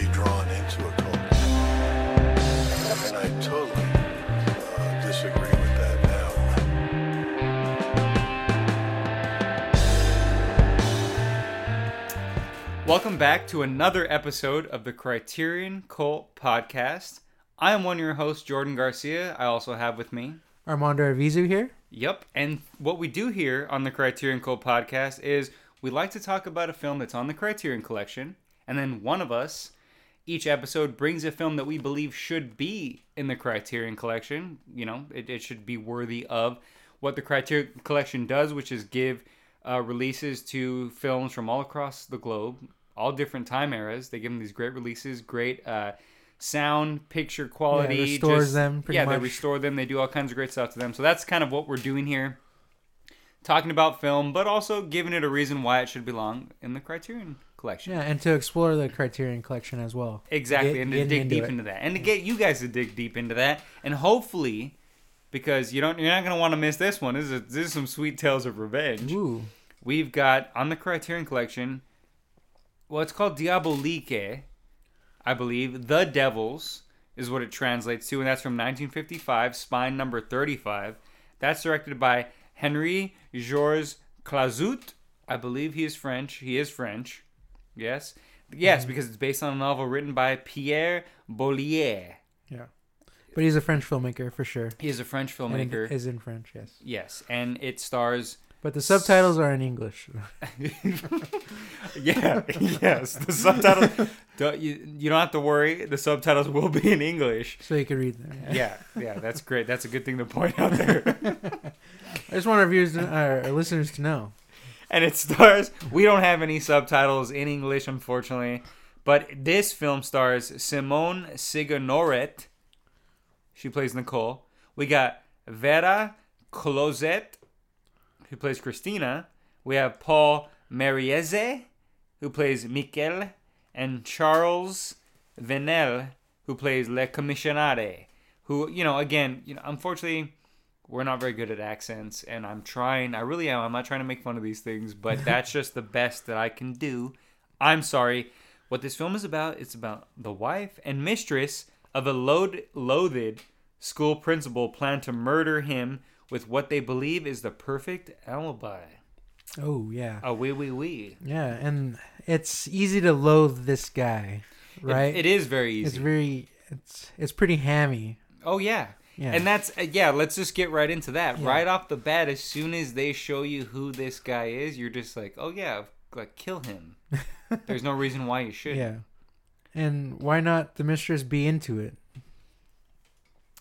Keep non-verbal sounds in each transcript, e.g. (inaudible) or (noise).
be drawn into a cult. And I totally uh, disagree with that now. Welcome back to another episode of the Criterion Cult Podcast. I am one of your hosts, Jordan Garcia. I also have with me, Armando Arvizu here. yep. And what we do here on the Criterion Cult Podcast is we like to talk about a film that's on the Criterion Collection, and then one of us each episode brings a film that we believe should be in the Criterion Collection. You know, it, it should be worthy of what the Criterion Collection does, which is give uh, releases to films from all across the globe, all different time eras. They give them these great releases, great uh, sound, picture quality. restores them pretty yeah, they restore them. They do all kinds of great stuff to them. So that's kind of what we're doing here. Talking about film, but also giving it a reason why it should belong in the Criterion Collection. Yeah, and to explore the Criterion Collection as well. Exactly, Get- and to dig into deep it. into that, and to get you guys to dig deep into that, and hopefully, because you don't, you're not gonna want to miss this one. This is this is some sweet tales of revenge. Ooh, We've got on the Criterion Collection, well, it's called Diabolique, I believe. The Devils is what it translates to, and that's from 1955, spine number 35. That's directed by Henri Georges Clouzot. I believe he is French. He is French. Yes. Yes, mm-hmm. because it's based on a novel written by Pierre Boileau. yeah. But he's a French filmmaker for sure. He is a French And filmmaker. is in French, yes. yes, and it stars But the subtitles are in English. (laughs) (laughs) yeah, yes. The subtitles. Don't, you, you don't have to worry. The subtitles will be in English. so you can read them. Yeah, yeah. That's great. That's a good thing to point out there. (laughs) I just want our viewers, to, our listeners to know. And it stars. We don't have any subtitles in English, unfortunately. But this film stars Simone Signoret. She plays Nicole. We got Vera Closet, who plays Christina. We have Paul Meurisse, who plays Michel, and Charles Vanel, who plays Le Commissionare. Who, you know, again, you know, unfortunately, we're not very good at accents, and I'm trying. I really am. I'm not trying to make fun of these things, but (laughs) that's just the best that I can do. I'm sorry. What this film is about, it's about the wife and mistress of a load, loathed school principal plan to murder him with what they believe is the perfect alibi. Oh, yeah. A wee wee wee. Yeah, and it's easy to loathe this guy, right? It, it is very easy. It's very, it's it's pretty hammy. oh yeah. Yeah. And that's uh, yeah. Let's just get right into that. Yeah. Right off the bat, as soon as they show you who this guy is, you're just like, oh yeah, like kill him. (laughs) There's no reason why you should. Yeah. And why not the mistress be into it?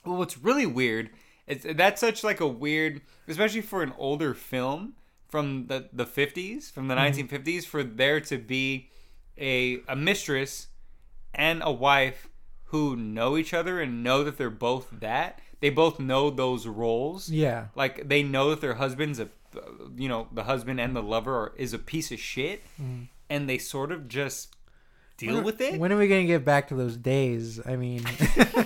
Well, what's really weird is that's such like a weird, especially for an older film from the the 50s, from the 1950s, for there to be a a mistress and a wife who know each other and know that they're both that. They both know those roles. Yeah. Like they know that their husband's a, you know, the husband and the lover are, is a piece of shit, mm. and they sort of just deal When- with it. When are we gonna get back to those days? I mean,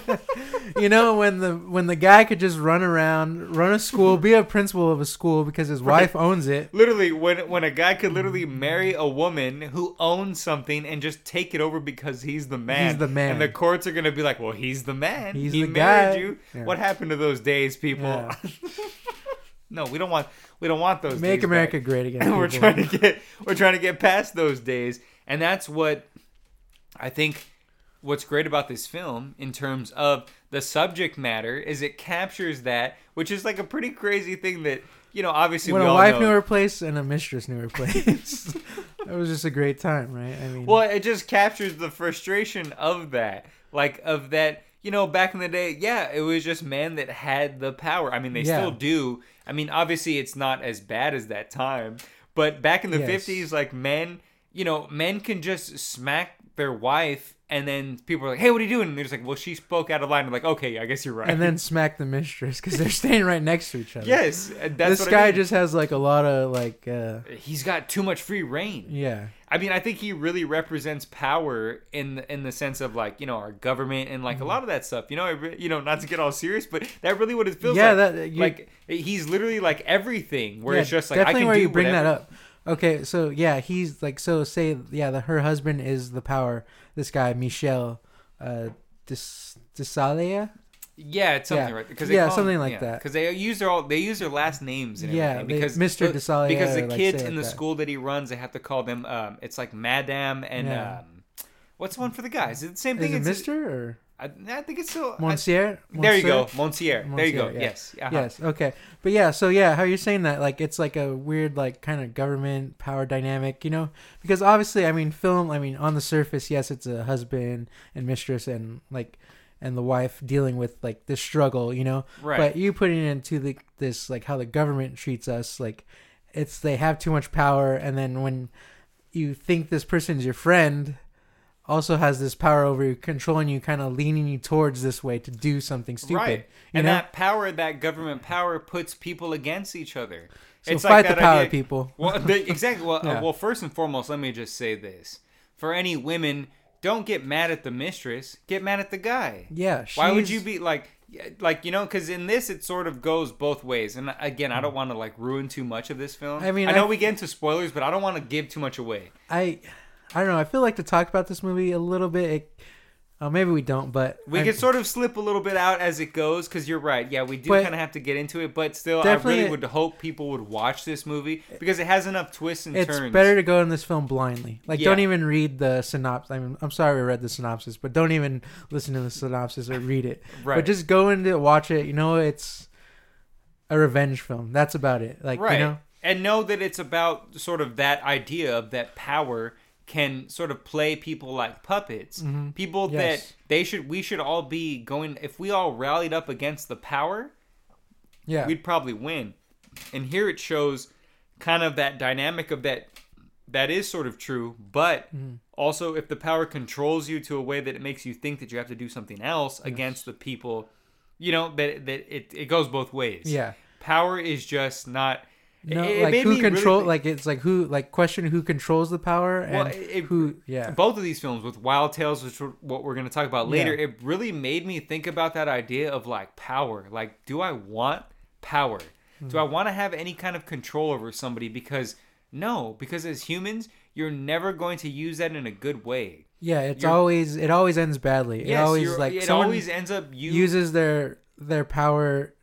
(laughs) you know, when the when the guy could just run around, run a school, be a principal of a school because his wife owns it. literally when when a guy could literally marry a woman who owns something and just take it over because he's the man. He's the man. And the courts are gonna be like, well, he's the man. He's he the married guy." you. Yeah. What happened to those days, people? Yeah. (laughs) no, we don't want we don't want those. Make America back. great again. (laughs) we're trying to get we're trying to get past those days, and that's what I think. What's great about this film, in terms of the subject matter, is it captures that, which is like a pretty crazy thing that you know. Obviously, when we a wife know. knew her place and a mistress knew her place. (laughs) that was just a great time, right? I mean, Well, it just captures the frustration of that. Like of that, you know, back in the day, yeah, it was just men that had the power. I mean, they Yeah. still do. I mean, obviously it's not as bad as that time, but back in the Yes. 50s like men, you know, men can just smack their wife and then people are like, "Hey, what are you doing?" And they're just like, "Well, she spoke out of line." I'm like, "Okay, I guess you're right." and then smack the mistress because they're staying right next to each other. yes, that's this guy I mean. just has like a lot of like, uh, he's got too much free reign. yeah, I mean, I think he really represents power in the, in the sense of like you know our government and Mm-hmm. like a lot of that stuff. You know, I you know, not to get all serious, but that really what it feels Yeah, like. that- you- like he's literally like everything. Where yeah, it's just like I definitely can where do you bring whatever. that up. Okay, so yeah, he's like so say yeah, the, her husband is the power. This guy Michel, uh, Desalia. Yeah, it's something Yeah. right because Yeah, something like that. Because they use their all they use their last names and Yeah, everything. they- because Mr. Desalia Because the like, kids in like the that. school that he runs, they have to call them. Um, it's like Madame and Yeah. um, what's the one for the guys? It's the same Is thing. it It's- Mister or I, I think it's still. I- Monsieur? there you go, Monsieur? Monsieur. There you go. Yeah. Yes. uh-huh. Yes. Okay. But yeah. So yeah, how you're saying that like it's like a weird like kind of government power dynamic, you know? Because obviously, I mean, film. I mean, on the surface, yes, it's a husband and mistress and like and the wife dealing with like this struggle, you know. Right. But you putting it into the this like how the government treats us, like it's they have too much power, and then when you think this person's your friend, also has this power over you, controlling you, kind of leaning you towards this way to do something stupid. Right. And know? that power, that government power, puts people against each other. so it's fight like the power, idea- people. (laughs) Well, the, exactly. Well, uh, well, first and foremost, let me just say this: for any women, don't get mad at the mistress. Get mad at the guy. Yeah. Why would you be like, like you know? Because in this, it sort of goes both ways. And again, I don't want to like ruin too much of this film. I mean, I know I- we get into spoilers, but I don't want to give too much away. I, I don't know. I feel like to talk about this movie a little bit. It, uh, maybe we don't, but We I- could sort of slip a little bit out as it goes, because you're right. Yeah, we do kind of have to get into it, but still, I really would hope people would watch this movie because it has enough twists and it's turns. It's better to go in this film blindly. Like, Yeah. don't even read the synopsis. I mean, I'm sorry we read the synopsis, but don't even listen to the synopsis or read it. Right. But just go into it, watch it. You know, it's a revenge film. That's about it. Like, right you know, and know that it's about sort of that idea of that power can sort of play people like puppets people Mm-hmm. Yes. that they should we should all be going if we all rallied up against the power yeah, we'd probably win and here it shows kind of that dynamic of that that is sort of true but Mm-hmm. also if the power controls you to a way that it makes you think that you have to do something else against the people you know that that it, it goes both ways yeah. power is just not No, it- it like made who me really control? like it's like who? Like question who controls the power and Well, it- who? Yeah, both of these films with Wild Tales, which are what we're going to talk about later, Yeah. it really made me think about that idea of like power. Like, do I want power? Do Hmm. I want to have any kind of control over somebody? Because no, because as humans, you're never going to use that in a good way. yeah. It's you're- always it always ends badly. it always like it someone always ends up you uses their their power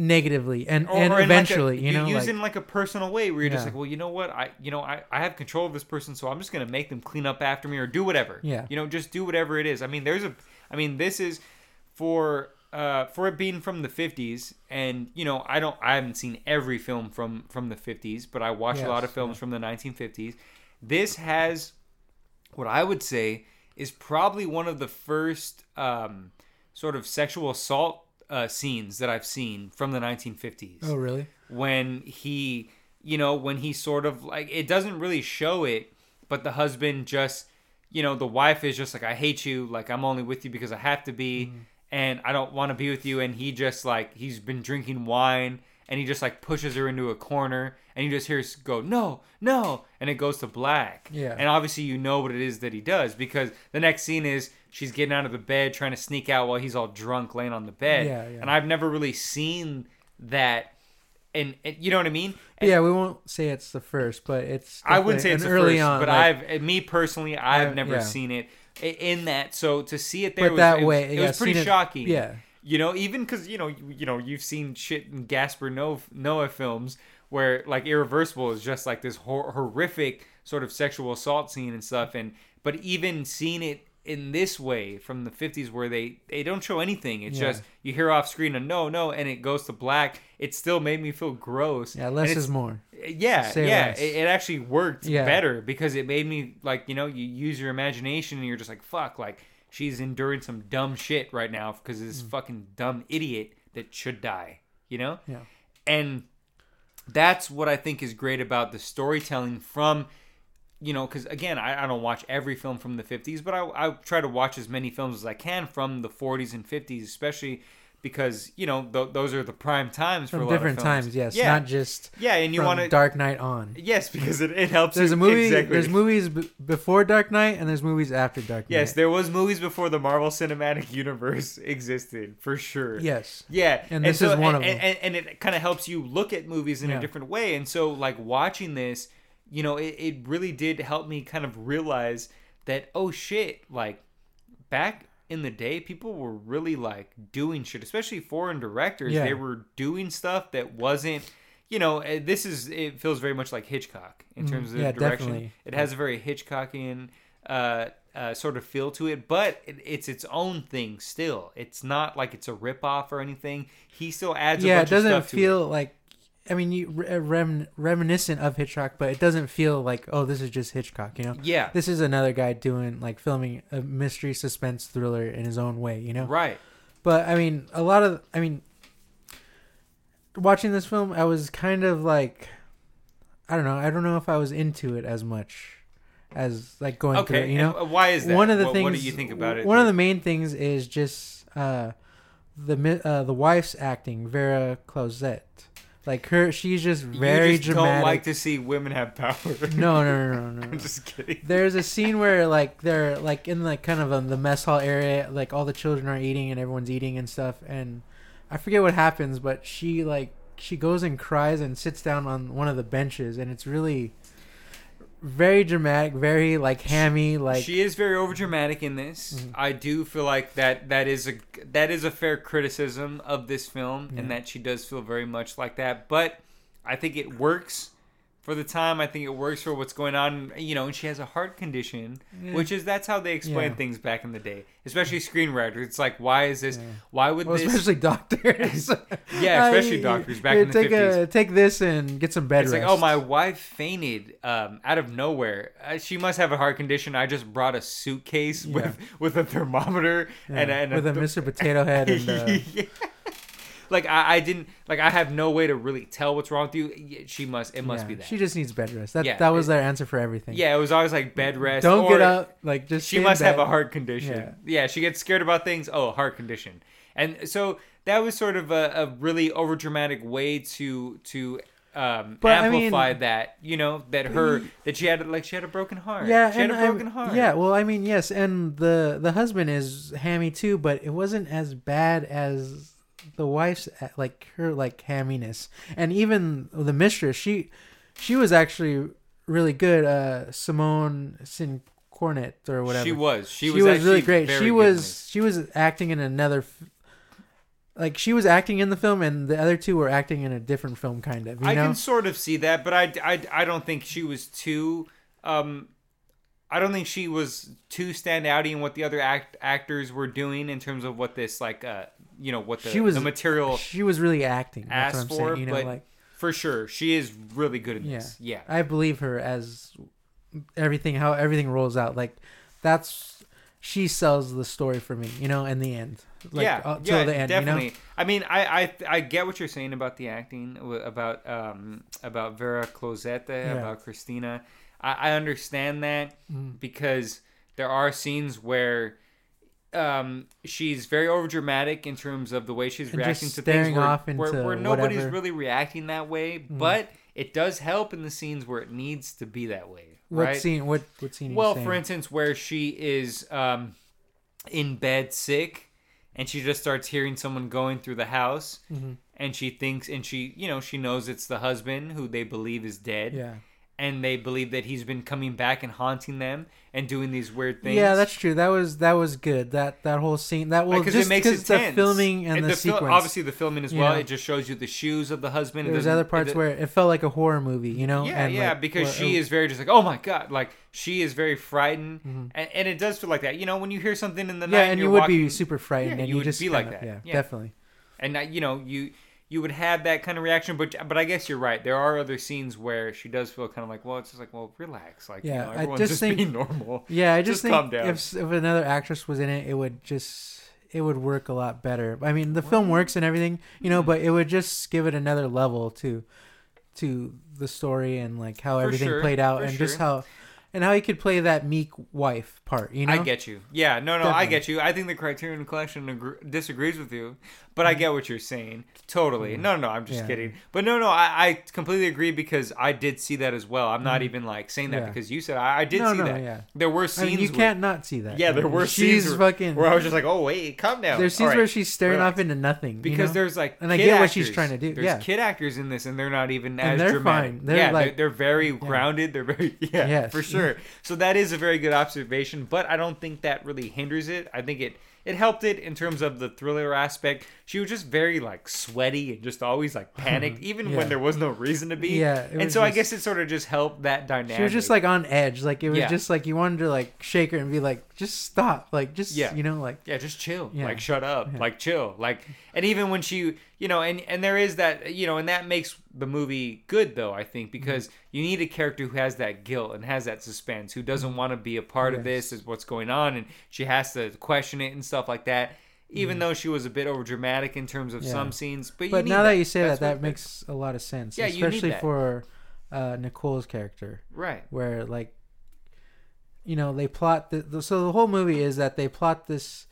negatively and or- and or eventually, like a, you know, using like, like a personal way where you're just like, well, you know what, I, you know, I, I have control of this person, so I'm just gonna make them clean up after me or do whatever. Yeah. you know, just do whatever it is. I mean, there's a, I mean, this is for uh for it being from the 50s, and you know, I don't, I haven't seen every film from from the 50s, but I watched a lot of Yes, films from the 1950s. This has what I would say is probably one of the first um, sort of sexual assault uh, scenes that I've seen from the 1950s. oh really? When he, you know, when he sort of like it doesn't really show it, but the husband just, you know, the wife is just like, I hate you, like I'm only with you because I have to be, and I don't want to be with you, and he just like he's been drinking wine. And he just like pushes her into a corner, and you just hear go, no, no, and it goes to black. Yeah. And obviously you know what it is that he does because the next scene is she's getting out of the bed trying to sneak out while he's all drunk laying on the bed. Yeah, yeah. And I've never really seen that and, and you know what I mean? And yeah, we won't say it's the first, but it's. I wouldn't say it's the early first, on, but like, I've me personally I've I- never yeah. seen it in that. So to see it there But was, that it was, way, it yeah, was pretty seen it- shocking. yeah. You know, even because you know, you, you know, you've seen shit in Gaspar Noé, Noah films where like Irreversible is just like this hor- horrific sort of sexual assault scene and stuff, and but even seeing it in this way from the 50s where they they don't show anything it's Yeah. just you hear off screen a no no and it goes to black it still made me feel gross Yeah, less is more. yeah Say yeah it, it actually worked Yeah. better because it made me like you know you use your imagination and you're just like fuck like she's enduring some dumb shit right now because of this fucking dumb idiot that should die you know Mm. Yeah. and that's what i think is great about the storytelling from you know because again I, I don't watch every film from the 50s but I, I try to watch as many films as i can from the 40s and 50s especially because you know th- those are the prime times for a From lot different of films. times, yes, Yeah, not just yeah, and you want to Dark Knight on. yes because it, it helps. There's you- a movie. Exactly. There's movies b- before Dark Knight, and there's movies after Dark Knight. Yes, there was movies before the Marvel Cinematic (laughs) Universe existed for sure. Yes. Yeah, And this is one of them. And, and it kind of helps you look at movies in Yeah. a different way. And so, like watching this, you know, it, it really did help me kind of realize that oh shit, like back in the day, people were really like doing shit, especially foreign directors. Yeah. They were doing stuff that wasn't. You know, eh, this is it feels very much like Hitchcock in Mhm. terms of Yeah, direction. definitely. It has a very Hitchcockian uh, uh, sort of feel to it, but it, it's its own thing still. It's not like it's a ripoff or anything. He still adds. yeah, a it doesn't of stuff feel like. I mean, you re- rem- reminiscent of Hitchcock, but it doesn't feel like oh, this is just Hitchcock. You know. Yeah, this is another guy doing like filming a mystery suspense thriller in his own way. You know, right. But I mean, a lot of I mean, watching this film, I was kind of like, I don't know, I don't know if I was into it as much as like going through. Okay, It, you know, and why is that? one of the what, things. What do you think about it? One of the main things is just uh, the uh, the wife's acting, Vera Closet. Like her, she's just very you just dramatic. don't like to see women have power. (laughs) no, no, no, no, (laughs) no. I'm just kidding. There's a scene where like they're like in like kind of um, the mess hall area, like all the children are eating and everyone's eating and stuff, and I forget what happens, but she like she goes and cries and sits down on one of the benches, and it's really very dramatic, very like hammy, like she is very overdramatic in this. Mhm. I do feel like that that is a that is a fair criticism of this film, Yeah. and that she does feel very much like that. But I think it works for the time. I think it works for what's going on. You know, and she has a heart condition, Yeah. which is that's how they explain Yeah. things back in the day, especially screenwriters. It's like, why is this? Yeah. Why would well, this? especially doctors. (laughs) Yeah, especially I- doctors back in the take 50s. A, take this and get some bed It's rest. like, oh, my wife fainted um, out of nowhere. Uh, she must have a heart condition. I just brought a suitcase with with a thermometer and, and with a th- Mr. Potato Head and (laughs) uh. Like I, I didn't like I have no way to really tell what's wrong with you. She must it must yeah, be that. She just needs bed rest. That Yeah, that was it- their answer for everything. yeah, it was always like bed rest. Don't get up. Like just She must have a heart condition. Yeah. Yeah. she gets scared about things. Oh, heart condition. And so that was sort of a, a really overdramatic way to to um, But, I mean- amplify that. You know that her that she had like she had a broken heart. Yeah, she had a broken I, heart. Yeah, well, I mean, yes, and the the husband is hammy too, but it wasn't as bad as the wife's like her like hamminess, and even the mistress. She she was actually really good. Uh, Simone Sincornet or whatever. She was. She, She was, was, really great. She was she was acting in another. Like she was acting in the film, and the other two were acting in a different film, kind of. You I know, can sort of see that, but I, I, I don't think she was too. Um, I don't think she was too standouty in what the other act actors were doing in terms of what this like, uh, you know, what the, She was- the material she was really acting. That's asked what I'm for. saying. You know, but like for sure, she is really good in this. Yeah, I believe her as everything how everything rolls out. Like that's she sells the story for me, you know, in the end. Like, yeah, uh, till yeah, the end, definitely. you know. I mean, I, I, I get what you're saying about the acting, about um, about Vera Closette, about Christina. I, I understand that Mm. because there are scenes where um, she's very overdramatic in terms of the way she's And reacting to things staring where, off where, into where nobody's whatever. Mm. really reacting that way, but it does help in the scenes where it needs to be that way. What right? scene? What what scene? Well, for instance, where she is um, in bed sick, and she just starts hearing someone going through the house, Mhm. and she thinks, and she, you know, she knows it's the husband who they believe is dead, yeah, and they believe that he's been coming back and haunting them and doing these weird things. yeah, that's true. That was that was good. That that whole scene. That well, because just it makes because it the tense. filming and, the, fil- sequence. obviously the filming as well. Yeah. It just shows you the shoes of the husband. There's other parts doesn't- where it felt like a horror movie, you know. Yeah, and yeah, like, because she is very just like, oh my god, like she is very frightened, Mhm. and, and it does feel like that. You know, when you hear something in the Yeah, night, and you're you would walking, be super frightened, Yeah, and you you, would just be like kinda- that. Yeah, Yeah. definitely. and uh, you know you you would have that kind of reaction but but i guess you're right there are other scenes where she does feel kind of like well it's just like well relax like you Yeah, know, I everyone's just just, think- being (laughs) normal Yeah, I Just just, calm think down. if if another actress was in it, it would just it would work a lot better. I mean, the film works and everything, you know, but hmm. it would just give it another level to to the story and like how For everything sure, played out for and just how and how he could play that meek wife part. You know, I get you. Yeah, no, no, I get you. I think the Criterion Collection agr disagrees with you, but I get what you're saying. Totally. No, no, I'm just Mm-hmm. Yeah. kidding. But no, no, I, I completely agree because I did see that as well. I'm not even like saying that Mm-hmm. Yeah. because you said I, I did No, see no, that. yeah. There were I scenes. mean, you where- can't not see that. Yeah, there were She's scenes where, fucking. where I was just like, oh wait, come down. there's scenes right. where she's staring relax. off into nothing. you because know? there's like And I get what she's trying to do, There's yeah. kid actors in this, and they're not even And as they're dramatic. fine. They're yeah, like- they're, they're very grounded. They're very (laughs) yeah, Yes. for sure. So that is a very good observation, but I don't think that really hinders it. I think it it helped it in terms of the thriller aspect. She was just very like sweaty and just always like panicked, (laughs) even Yeah. when there was no reason to be. Yeah, and so I guess it sort of just helped that dynamic. She was just like on edge. Like it was Yeah. just like you wanted to like shake her and be like, just stop. Like just Yeah. you know like Yeah, just chill. Yeah. Like shut up. Like chill. Like and even when she, you know, and and there is that, you know, and that makes the movie good though, I think, because Mm-hmm. you need a character who has that guilt and has that suspense, who doesn't want to be a part of this is what's going on and she has to question it and stuff like that. Even though she was a bit over dramatic in terms of. Yeah. some scenes, but, you But now that you say that, That's that what- makes a lot of sense. Yeah, especially that. for uh, Nicole's character, right. where like, you know, they plot. The, the, so the whole movie is that they plot this,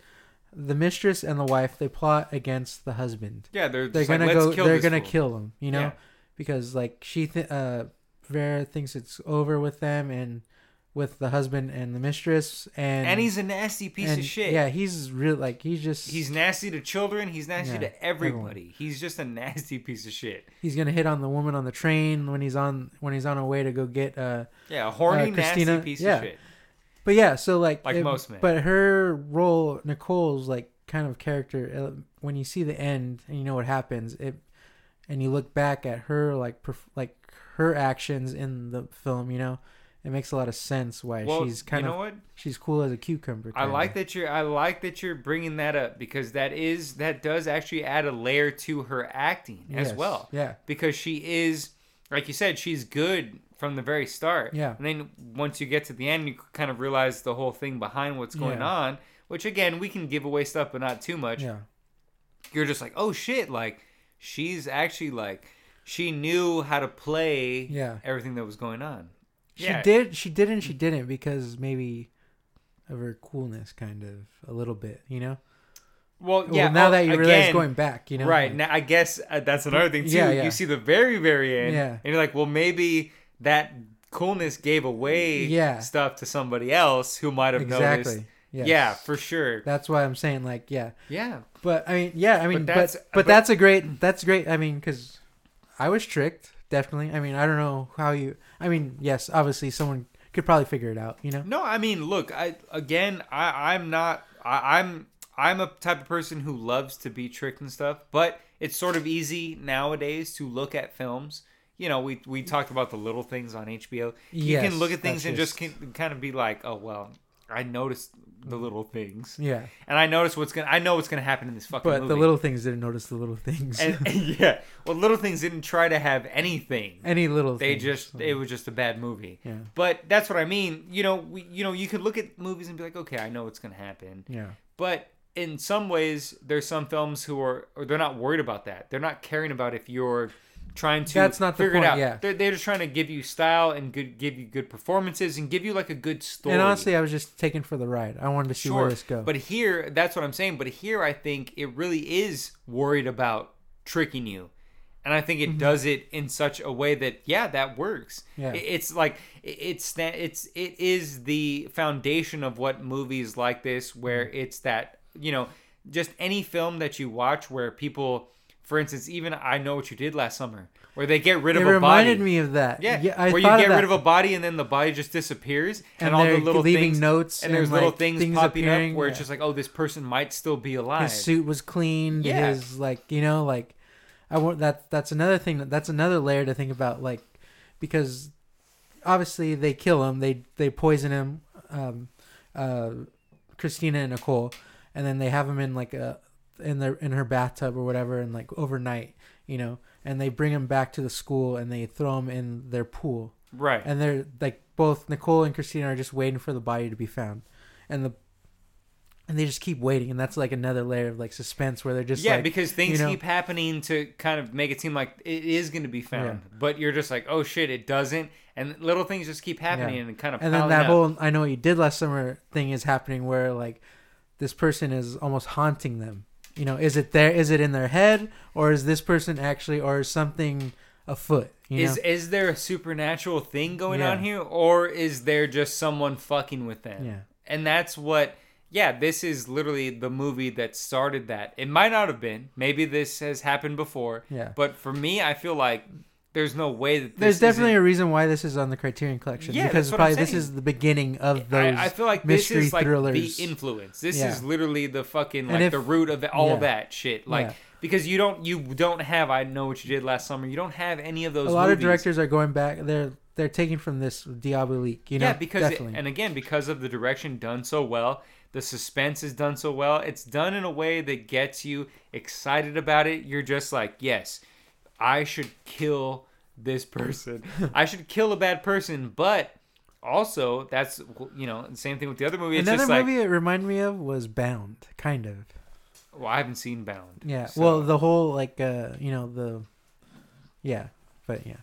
the mistress and the wife. They plot against the husband. Yeah, they're They're like, gonna "Let's go. kill They're gonna fool." kill him. You know, Yeah. because like she, th- uh, Vera thinks it's over with them and with the husband and the mistress and And he's a nasty piece and, of shit. Yeah, he's real. Like he's just He's nasty to children. He's nasty Yeah, to everybody. He's just a nasty piece of shit. he's gonna hit on the woman on the train when he's on when he's on a way to go get uh Yeah, a horny, Uh, Christina- nasty piece yeah. of shit. But yeah so like Like it- most men. but her role nicole's like kind of character uh, when you see the end and you know what happens it and you look back at her like perf- like her actions in the film you know it makes a lot of sense why Well, she's kind you of what? she's cool as a cucumber I kinda. like that you're. I like that you're bringing that up because that is that does actually add a layer to her acting as Yes, well. yeah Because she is, like you said, she's good from the very start. Yeah. And then once you get to the end, you kind of realize the whole thing behind what's going Yeah. on. Which again, we can give away stuff, but not too much. yeah You're just like, oh shit! Like she's actually like she knew how to play. Yeah. Everything that was going on. she yeah. did she did and she didn't because maybe of her coolness kind of a little bit you know Well, Well, yeah. now oh, that you realize again, going back you know right like- now, I guess uh, that's another thing too. Yeah, yeah. You see the very, very end, Yeah. and you're like, well, maybe that coolness gave away Yeah. stuff to somebody else who might have exactly noticed. yes. Yeah, for sure. That's why I'm saying like yeah. Yeah, But I mean yeah, I mean but that's- but, but- that's a great that's great. I mean cuz I was tricked, definitely. I mean, I don't know how you I mean, yes, obviously someone could probably figure it out, you know. no, I mean, look, I again, I, I'm not, I, I'm, I'm a type of person who loves to be tricked and stuff, but it's sort of easy nowadays to look at films. You know, we we talked about the little things on HBO. You Yes, can look at things and just just- can, kind of be like, oh well, I noticed the little things. Yeah. and I notice what's gonna. I know what's gonna happen in this fucking But movie. the little things didn't notice the little things. and, (laughs) (laughs) yeah, well, little things didn't try to have anything. Any little They things. just it was just a bad movie. Yeah. But that's what I mean. You know, we, you know, you could look at movies and be like, okay, I know what's gonna happen. Yeah. But in some ways, there's some films who are, or they're not worried about that. They're not caring about if you're trying to That's not the figure it point, out. yeah. They're, they're just trying to give you style and good, give you good performances and give you like a good story. And honestly, I was just taken for the ride. I wanted to see where this goes. But here, that's what I'm saying. But here, I think it really is worried about tricking you, and I think it Mm-hmm. does it in such a way that yeah, that works. Yeah. It- it's like it- it's that it's it is the foundation of what movies like this, where Mm-hmm. it's that you know just any film that you watch where people. For instance, even I know what you did last summer, where they get rid it of a body. It reminded me of that. Yeah, I where you get rid of a body and then the body just disappears, and, And all the little leaving things, notes and there's and, little things, things popping appearing, up where it's just like, oh, this person might still be alive. his suit was cleaned Yeah. his like you know like i want that that's another thing that that's another layer to think about like because obviously they kill him they they poison him um uh christina and nicole and then they have him in like a in their in her bathtub or whatever and like overnight you know and they bring him back to the school and they throw him in their pool right. and they're like both Nicole and Christina are just waiting for the body to be found, and the and they just keep waiting, and that's like another layer of like suspense where they're just yeah, like, because things you know- keep happening to kind of make it seem like it is going to be found, but you're just like, oh shit, it doesn't, and little things just keep happening Yeah. and kind of and then that up. whole I know what you did last summer thing is happening where like this person is almost haunting them. You know, is it there? Is it in their head, or is this person actually, or is something afoot? You know? is is there a supernatural thing going Yeah. on here, or is there just someone fucking with them? Yeah. and that's what. Yeah, this is literally the movie that started that. It might not have been. Maybe this has happened before. Yeah. But for me, I feel like there's no way that this There's definitely a reason why this is on the Criterion Collection. Yeah, because that's what I'm probably this saying. is the beginning of those. I, I feel like this mystery is like thrillers. the influence. This Yeah. is literally the fucking like if- the root of all yeah. that shit. Like Yeah. because you don't you don't have I know what you did last summer. You don't have any of those. a lot of movies. directors are going back. They're they're taking from this Diabolique. You know, yeah, because it- definitely. and again because of the direction done so well, the suspense is done so well. It's done in a way that gets you excited about it. You're just like, yes, I should kill this person. I should kill a bad person, but. Also, that's you know the same thing with the other movie. It's Another just like, movie it reminded me of was Bound, kind of. well, I haven't seen Bound. Yeah. so- Well, the whole like uh, you know the, yeah, but yeah,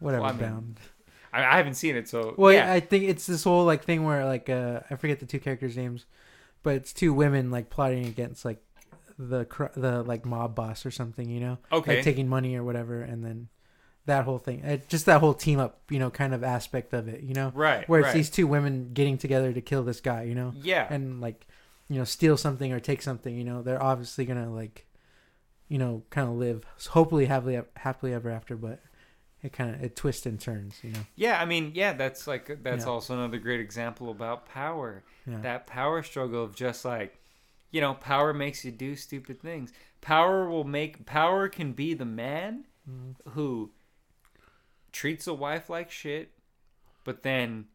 whatever. Well, I mean, Bound. I, I haven't seen it, so Well, yeah. I think it's this whole like thing where like uh, I forget the two characters' names, but it's two women like plotting against like the cr- the like mob boss or something. You know, Okay. like taking money or whatever, and then that whole thing, uh, just that whole team up, you know, kind of aspect of it. You know, right, where it's right. these two women getting together to kill this guy. You know, yeah, and like you know steal something or take something you know they're obviously gonna like you know kind of live hopefully happily happily ever after but it kind of it twists and turns you know yeah. I mean, yeah, that's like that's Yeah. also another great example about power. yeah That power struggle of just like, you know, power makes you do stupid things. Power will make power can be the man Mhm. who treats a wife like shit, but then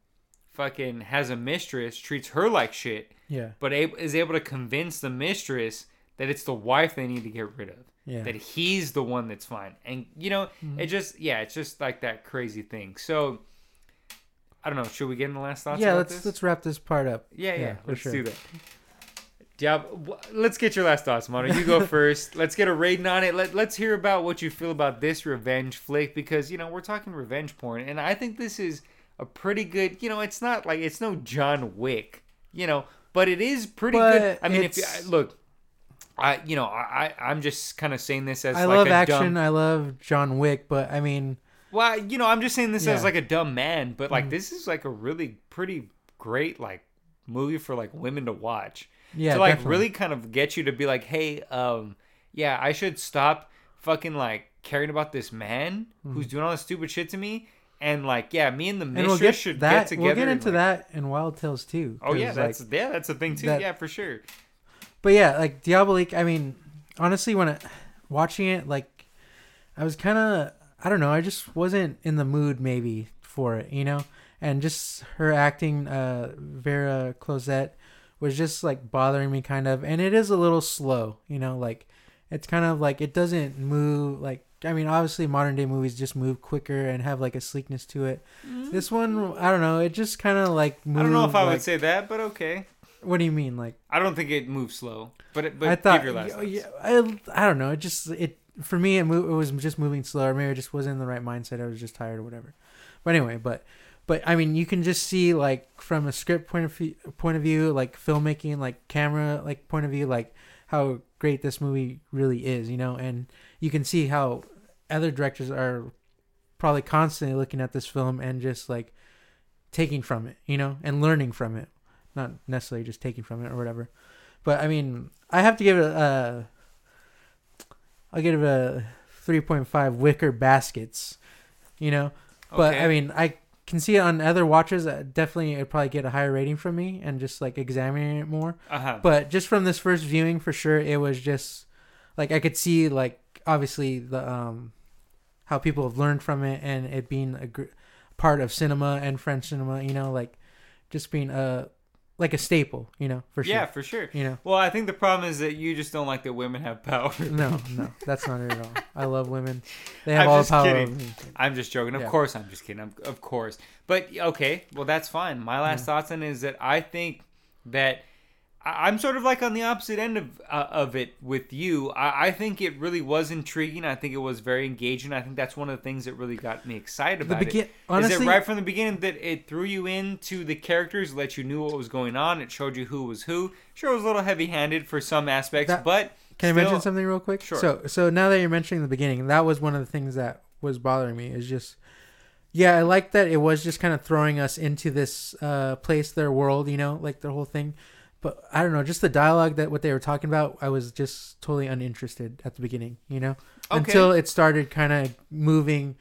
fucking has a mistress treats her like shit, yeah but ab- is able to convince the mistress that it's the wife they need to get rid of. yeah that he's the one that's fine. And you know, Mm-hmm. it just yeah, it's just like that crazy thing. So I don't know. Should we get in the last thoughts? yeah about let's this? let's wrap this part up yeah, yeah, yeah, let's sure. do that. Wh- let's get your last thoughts, Mono. You go (laughs) first. let's get a rating on it. Let, let's hear about what you feel about this revenge flick because you know we're talking revenge porn, and I think this is a pretty good. You know, it's not like it's no John Wick, you know, but it is pretty good. I mean, if you, look, I you know I I'm just kind of saying this as i like love action dumb, i love john wick but i mean well, you know, I'm just saying this as like a dumb man, but Mm. like this is like a really pretty great like movie for like women to watch. Yeah to like definitely. really kind of get you to be like, hey, um, yeah, I should stop fucking like caring about this man who's doing all this stupid shit to me, and like, yeah, me and the Mm-hmm. and mistress we'll get should that get together. we'll get and, into like- that in wild tales too Oh yeah, that's like, yeah, that's a thing too. that- yeah, for sure. But yeah, like Diabolique, I mean, honestly, when I, watching it, like, I was kind of, I don't know, I just wasn't in the mood maybe for it, you know? And just her acting, uh, Vera Closette, was just like bothering me kind of. And it is a little slow, you know? Like, it's kind of like it doesn't move like. I mean, obviously, modern day movies just move quicker and have like a sleekness to it. Mm-hmm. This one, I don't know. It just kind of like moved. I don't know if I like- would say that, but okay. What do you mean, like? I don't think it moves slow, but it, but I thought, give your last. yeah, yeah, I, I don't know. It just it for me it, mo- it was just moving slower. Maybe I just wasn't in the right mindset. I was just tired or whatever. But anyway, but but I mean, you can just see like from a script point of view, point of view, like filmmaking, like camera, like point of view, like how great this movie really is, you know, and you can see how other directors are probably constantly looking at this film and just like taking from it, you know, and learning from it, not necessarily just taking from it or whatever. But I mean, I have to give it a. I'll give it a three point five wicker baskets, you know. Okay. But I mean, I can see it on other watches. Uh, definitely, it'd probably get a higher rating from me, and just like examining it more. uh-huh. But just from this first viewing, for sure, it was just like I could see like obviously the um how people have learned from it, and it being a gr- part of cinema and French cinema. You know, like just being a like a staple. You know, for sure. yeah, for sure. You know. Well, I think the problem is that you just don't like that women have power. (laughs) No, no, that's not it at all. I love women. They have I'm all just power. kidding. Mm. I'm just joking. Of Yeah. course, I'm just kidding. I'm, of course. But okay, well, that's fine. My last thoughts on it is that I think that I'm sort of like on the opposite end of uh, of it with you. I, I think it really was intriguing. I think it was very engaging. I think that's one of the things that really got me excited about begin- it. Is honestly- it right from the beginning that it threw you into the characters, let you knew what was going on, it showed you who was who. Sure, it was a little heavy handed for some aspects, That- but Can I mention something real quick? Sure. So so now that you're mentioning the beginning, that was one of the things that was bothering me. Is just yeah, I like that it was just kind of throwing us into this uh, place, their world, you know, like the whole thing. But I don't know, just the dialogue that what they were talking about, I was just totally uninterested at the beginning, you know, Okay. until it started kind of moving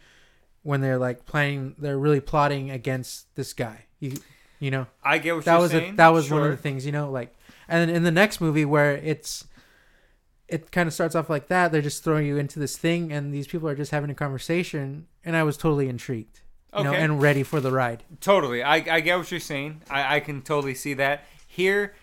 when they're like planning, they're really plotting against this guy, you, you know I get what that you're was saying. a, that was one of the things you know like and then in the next movie where it's it kind of starts off like that they're just throwing you into this thing and these people are just having a conversation and i was totally intrigued you know and ready for the ride Totally. I, I get what you're saying. I, I can totally see that. Here,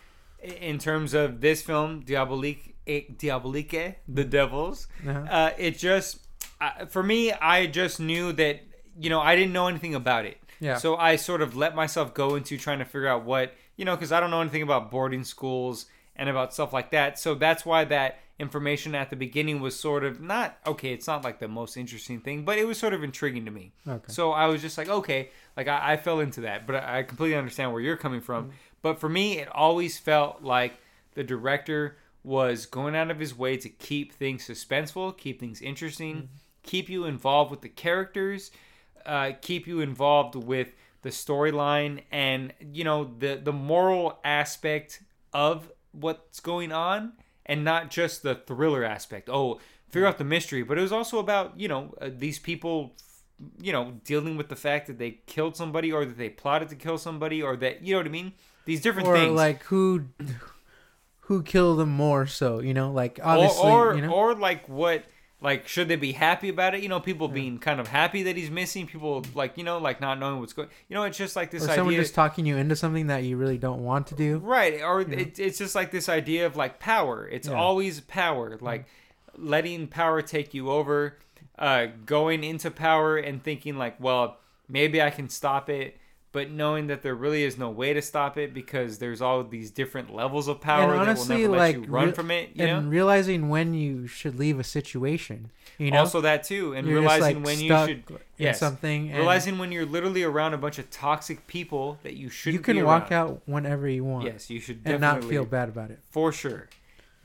in terms of this film, Diabolique, eh, Diabolique The Devils, Uh-huh. uh, it just, uh, for me, I just knew that, you know, I didn't know anything about it. Yeah. So I sort of let myself go into trying to figure out what, you know, because I don't know anything about boarding schools and about stuff like that. So that's why that information at the beginning was sort of not, okay, it's not like the most interesting thing, but it was sort of intriguing to me. Okay. So I was just like, okay, like I, I fell into that, but I I completely understand where you're coming from. Mm-hmm. But for me, it always felt like the director was going out of his way to keep things suspenseful, keep things interesting, Mm-hmm. keep you involved with the characters, uh, keep you involved with the storyline, and you know the the moral aspect of what's going on, and not just the thriller aspect. Oh, figure out the mystery, but it was also about you know uh, these people you know, dealing with the fact that they killed somebody or that they plotted to kill somebody or that you know what I mean? These different or things. like who who killed them more so you know like or obviously or, you know or like what like should they be happy about it? You know, people being kind of happy that he's missing, people like, you know, like not knowing what's going you know, it's just like this or someone idea just talking you into something that you really don't want to do Right, or it, it's just like this idea of like power. It's Yeah. always power, like letting power take you over, uh, going into power and thinking like, well, maybe I can stop it, but knowing that there really is no way to stop it because there's all these different levels of power and that will honestly never let like you run re- from it. You and know, realizing when you should leave a situation you know also that too, and You're realizing like, when you should yes. something and realizing when you're literally around a bunch of toxic people that you shouldn't. you can walk out whenever you want Yes, you should and not feel bad about it for sure.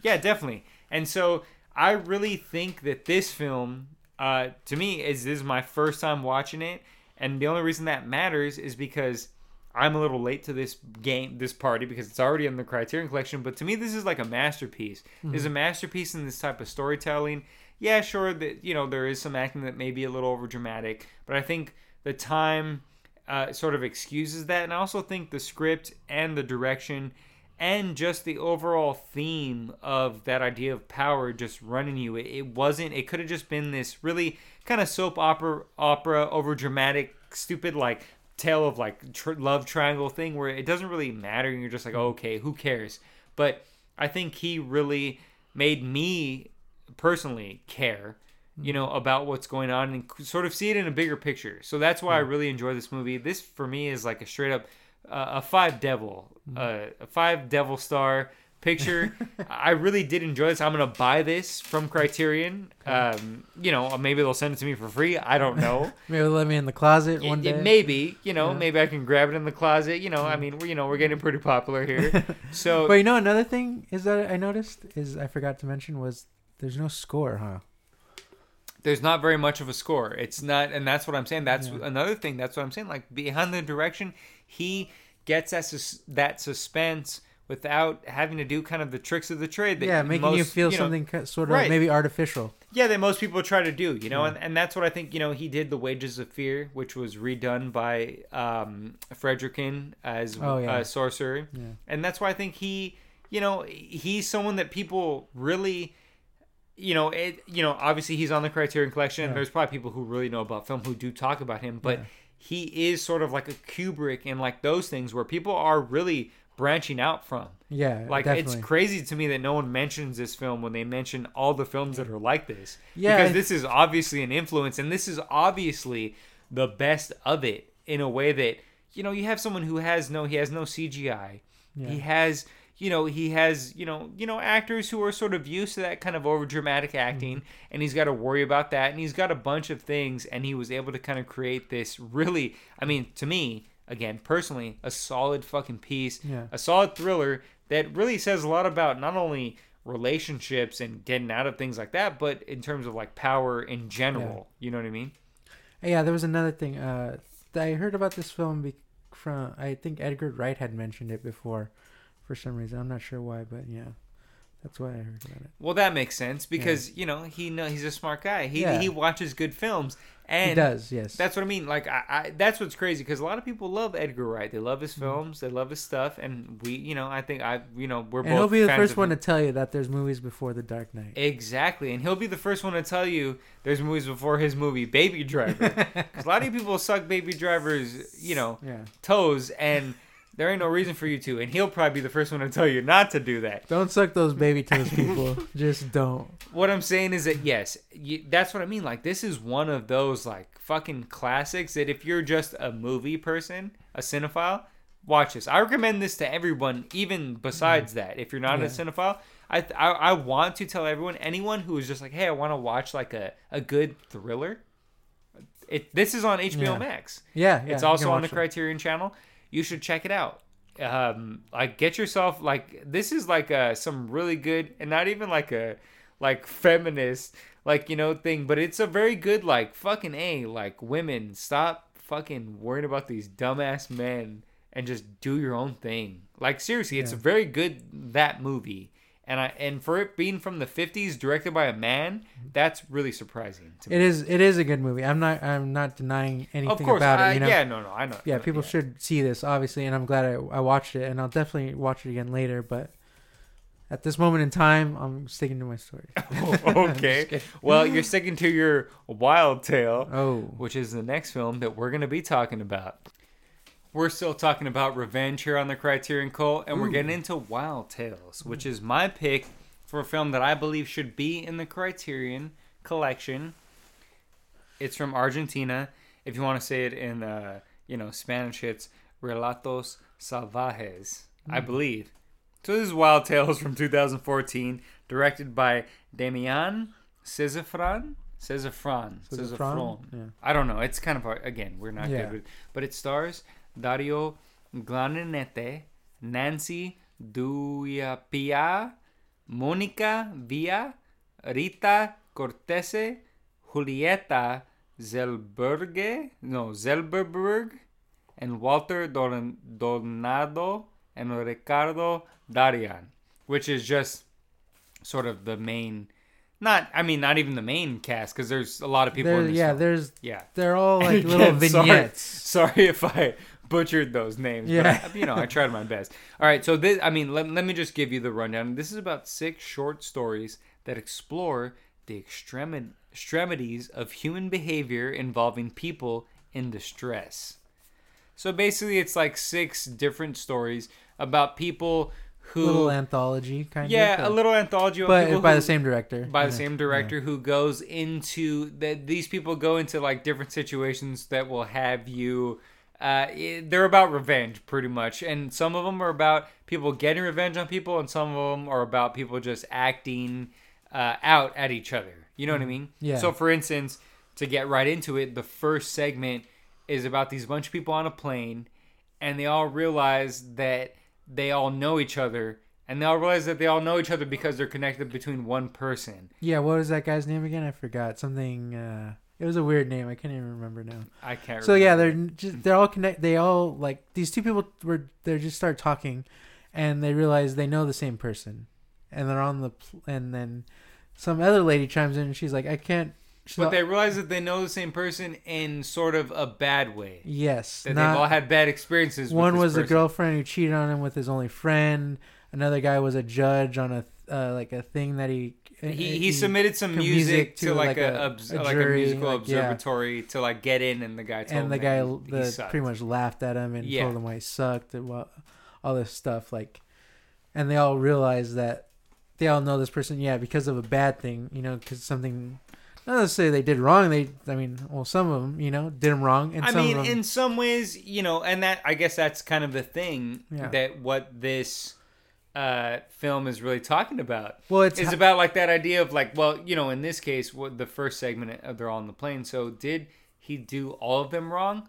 Yeah, definitely. And so I really think that this film, uh, to me, is this is my first time watching it, and the only reason that matters is because I'm a little late to this game, this party, because it's already in the Criterion Collection. But to me, this is like a masterpiece. There's a masterpiece in this type of storytelling. Yeah, sure that you know there is some acting that may be a little over dramatic, but I think the time uh, sort of excuses that, and I also think the script and the direction and just the overall theme of that idea of power just running you. It, it wasn't. It could have just been this really kind of soap opera, opera over dramatic, stupid like tale of like tr- love triangle thing where it doesn't really matter. And you're just like, oh, okay, who cares? But I think he really made me personally care you know about what's going on and sort of see it in a bigger picture so that's why i really enjoy this movie this for me is like a straight up uh, a five devil uh, a five devil star picture i really did enjoy this i'm gonna buy this from criterion um, you know maybe they'll send it to me for free i don't know (laughs) maybe let me in the closet one day maybe you know Yeah. maybe i can grab it in the closet you know i mean we're, you know we're getting pretty popular here (laughs) so but you know another thing is that i noticed is i forgot to mention was there's no score huh there's not very much of a score. It's not, and that's what I'm saying. That's Yeah. another thing. That's what I'm saying. Like behind the direction, he gets that sus- that suspense without having to do kind of the tricks of the trade. That yeah making you most, feel know- something sort of Right. maybe artificial yeah, that most people try to do. You know, Yeah. and, and that's what I think. You know, he did the Wages of Fear, which was redone by um, Friedkin as Oh, yeah. uh, sorcerer yeah and that's why I think he, you know, he's someone that people really, you know, it, you know, obviously he's on the Criterion Collection. Yeah. There's probably people who really know about film who do talk about him, but Yeah. he is sort of like a Kubrick and like those things where people are really branching out from. yeah Like definitely. it's crazy to me that no one mentions this film when they mention all the films that are like this. Yeah, because this is obviously an influence, and this is obviously the best of it in a way that you know you have someone who has no he has no CGI. Yeah. He has you know he has you know you know actors who are sort of used to that kind of over dramatic mm-hmm. acting and he's got to worry about that and he's got a bunch of things and he was able to kind of create this really i mean to me again personally a solid fucking piece Yeah. a solid thriller that really says a lot about not only relationships and getting out of things like that but in terms of like power in general you know what i mean Yeah, there was another thing. Uh, I heard about this film be- from I think Edgar Wright had mentioned it before, for some reason. I'm not sure why, but yeah, that's why I heard about it. well that makes sense because you know he know he's a smart guy he Yeah. he watches good films and he does, yes. That's what I mean. Like, I, I that's what's crazy because a lot of people love Edgar Wright. They love his Mm-hmm. films. They love his stuff, and we, you know, I think I, you know, we're and both. he'll be the first one to tell you that there's movies before The Dark Knight. Exactly, and he'll be the first one to tell you there's movies before his movie Baby Driver. (laughs) Because a lot of people suck Baby Driver's, you know, Yeah. toes, and there ain't no reason for you to. And he'll probably be the first one to tell you not to do that. Don't suck those baby toes, people. (laughs) Just don't. What I'm saying is that yes, you, that's what I mean. Like this is one of those like fucking classics that if you're just a movie person, a cinephile, watch this. I recommend this to everyone, even besides mm. that. If you're not a cinephile, I, I I want to tell everyone, anyone who is just like, hey, I want to watch like a a good thriller. It this is on HBO Yeah. Max. Yeah, yeah. It's also on the watch it. Criterion Channel. You should check it out. Um, like get yourself like this is like uh some really good and not even like a like feminist like you know thing, but it's a very good like fucking a like women stop fucking worrying about these dumbass men and just do your own thing. Like seriously, it's Yeah. a very good that movie. And I and for it being from the 50s directed by a man, that's really surprising to me. It is. It is a good movie. I'm not. I'm not denying anything of course, about I- it. You know. yeah, no, no, I know. yeah, people should see this obviously, and I'm glad I, I watched it, and I'll definitely watch it again later. But at this moment in time, I'm sticking to my story. (laughs) (laughs) okay. Well, you're sticking to your Wild Tale, Oh, which is the next film that we're going to be talking about. We're still talking about revenge here on the Criterion Cult, and we're getting into Wild Tales, which is my pick for a film that I believe should be in the Criterion collection. It's from Argentina. If you want to say it in, uh, you know, Spanish, it's Relatos Salvajes, I believe. So this is Wild Tales from 2014, directed by Damian Cesafran. Cesafran. Cesafran. Yeah. I don't know. It's kind of hard. Again, we're not Yeah. good with But it stars Dario Glaninete, Nancy Duyapia, Monica Villa, Rita Cortese, Julieta Zelberge, no, Zelberberg, and Walter Don- Donado and Ricardo Darian, which is just sort of the main. Not, I mean, not even the main cast because there's a lot of people. there, in this yeah. film. There's. yeah. They're all like Again, (laughs) little vignettes. Sorry, sorry if I butchered those names. Yeah. But I, you know, I tried my best. All right, so this, I mean, let, let me just give you the rundown. This is about six short stories that explore the extremi- extremities of human behavior involving people in distress. So basically, it's like six different stories about people who, Little anthology kind yeah, of. Yeah a little anthology, But by who- the same director. by Yeah. the same director who goes into that these people go into like different situations that will have you uh they're about revenge pretty much and some of them are about people getting revenge on people and some of them are about people just acting uh, out at each other you know what i mean Yeah. so for instance to get right into it the first segment is about these bunch of people on a plane and they all realize that they all know each other and they all realize that they all know each other because they're connected between one person Yeah, what was that guy's name again? I forgot. Something. uh It was a weird name. I can't even remember now. I can't. So yeah, they're just they're all connect. They all like these two people were they just start talking, and they realize they know the same person, and they're on the pl- and then some other lady chimes in and she's like, I can't. She's but all- they realize that they know the same person in sort of a bad way. yes, That not- they've all had bad experiences. one was a girlfriend who cheated on him with his only friend. Another guy was a judge on a uh, like a thing that he Uh, he, he submitted some music, music to, to, like, like, a, a- obs- a like a musical like, yeah. observatory to like get in, and the guy told and the him guy he, he the, pretty much laughed at him and Yeah. told him why he sucked and what all this stuff like and they all realize that they all know this person yeah because of a bad thing you know because something not say they did wrong they i mean well some of them you know did them wrong and I some mean, in some ways, you know, and that I guess that's kind of the thing Yeah. that what this uh, film is really talking about. Well, it's It's ho- about like that idea of like, well, you know, in this case, what the first segment, uh, they're all on the plane. So did he do all of them wrong,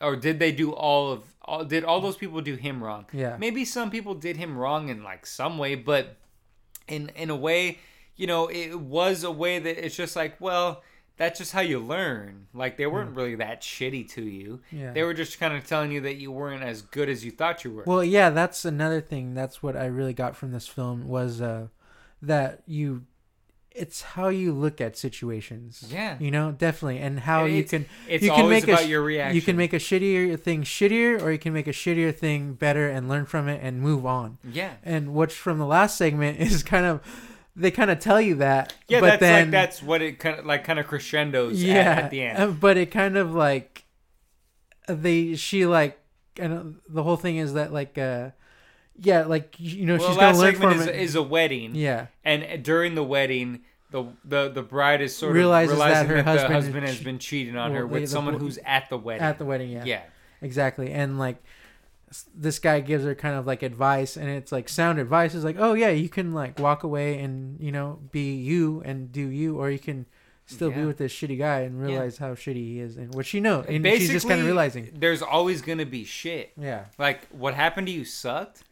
or did they do all of? All, did all those people do him wrong? Yeah. Maybe some people did him wrong in like some way, but in in a way, you know, it was a way that it's just like, well, that's just how you learn. Like they weren't really that shitty to you. Hmm. Yeah. They were just kind of telling you that you weren't as good as you thought you were. Well, yeah, that's another thing. That's what I really got from this film was uh, that you, it's how you look at situations. Yeah. you know, definitely, and how And you can. it's you can always make a about sh- your reaction. You can make a shittier thing shittier, or you can make a shittier thing better and learn from it and move on. yeah. And what's from the last segment (laughs) is kind of, they kind of tell you that. Yeah, but that's then, like that's what it kind of like kind of crescendos yeah, at, at the end. uh, but it kind of like they she like and the whole thing is that like uh yeah like you know well, she's gonna learn from is, it. is a wedding, yeah and during the wedding, the the the bride is sort Realizes of that her that, husband the husband has che- been cheating on well, her with the someone who's at the wedding. at the wedding yeah yeah, exactly and like this guy gives her kind of like advice and it's like sound advice is like oh yeah you can like walk away and you know be you and do you or you can still be with this shitty guy and Yeah. realize how shitty he is and what she know and Basically, she's just kind of realizing there's always gonna be shit. yeah Like what happened to you sucked,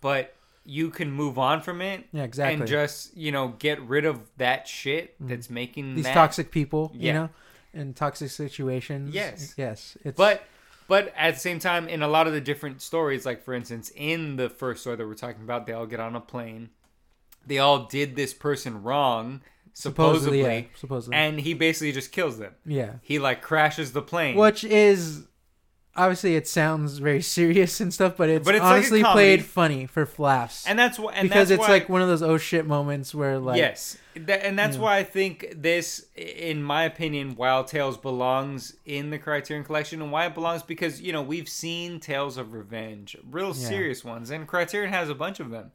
but you can move on from it. Yeah, exactly. And just you know get rid of that shit mm-hmm. that's making these that toxic people you Yeah. know in toxic situations Yes. yes it's But but at the same time, in a lot of the different stories, like for instance, in the first story that we're talking about, they all get on a plane. They all did this person wrong, supposedly, Supposedly, yeah, supposedly. and he basically just kills them. yeah He like crashes the plane. which is obviously it sounds very (laughs) serious and stuff, but it's, But it's honestly comedy. played funny for laughs. And that's why, and because that's it's why, like one of those oh shit moments where like yes, That- and that's Yeah. why I think this, in my opinion, Wild Tales belongs in the Criterion Collection, and why it belongs because you know we've seen tales of revenge, real Yeah. serious ones, and Criterion has a bunch of them.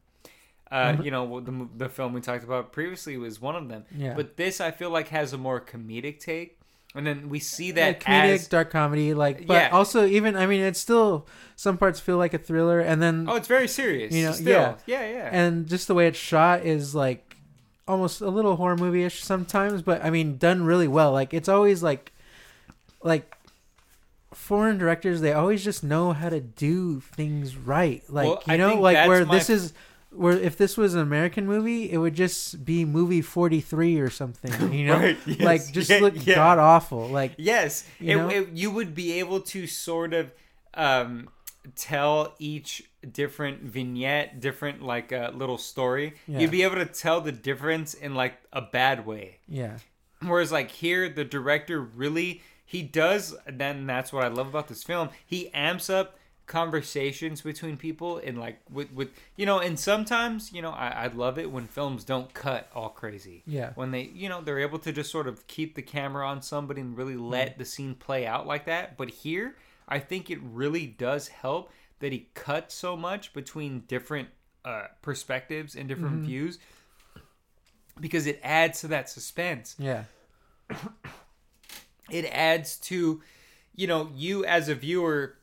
Uh, Mhm. You know, the the film we talked about previously was one of them. Yeah. But this, I feel like, has a more comedic take, and then we see that that comedic as dark comedy like but Yeah. also even I mean it's still some parts feel like a thriller and then oh, it's very serious. You know, still. yeah. yeah, yeah. and just the way it's shot is like almost a little horror movie-ish sometimes but i mean done really well like it's always like like foreign directors they always just know how to do things right like Well, you know like where my this is where if this was an american movie it would just be movie 43 or something (laughs) you know Right, yes, like just yeah, look yeah. god awful like Yes, You it, it- you would be able to sort of um, tell each different vignette, different like uh, little story. Yeah. You'd be able to tell the difference in like a bad way. yeah Whereas like here, the director really he does. Then that's what I love about this film. He amps up conversations between people and like with with you know and sometimes you know I, I love it when films don't cut all crazy Yeah. when they you know they're able to just sort of keep the camera on somebody and really Mm. let the scene play out like that but here i think it really does help that he cuts so much between different uh, perspectives and different Mm-hmm. views because it adds to that suspense yeah it adds to you know you as a viewer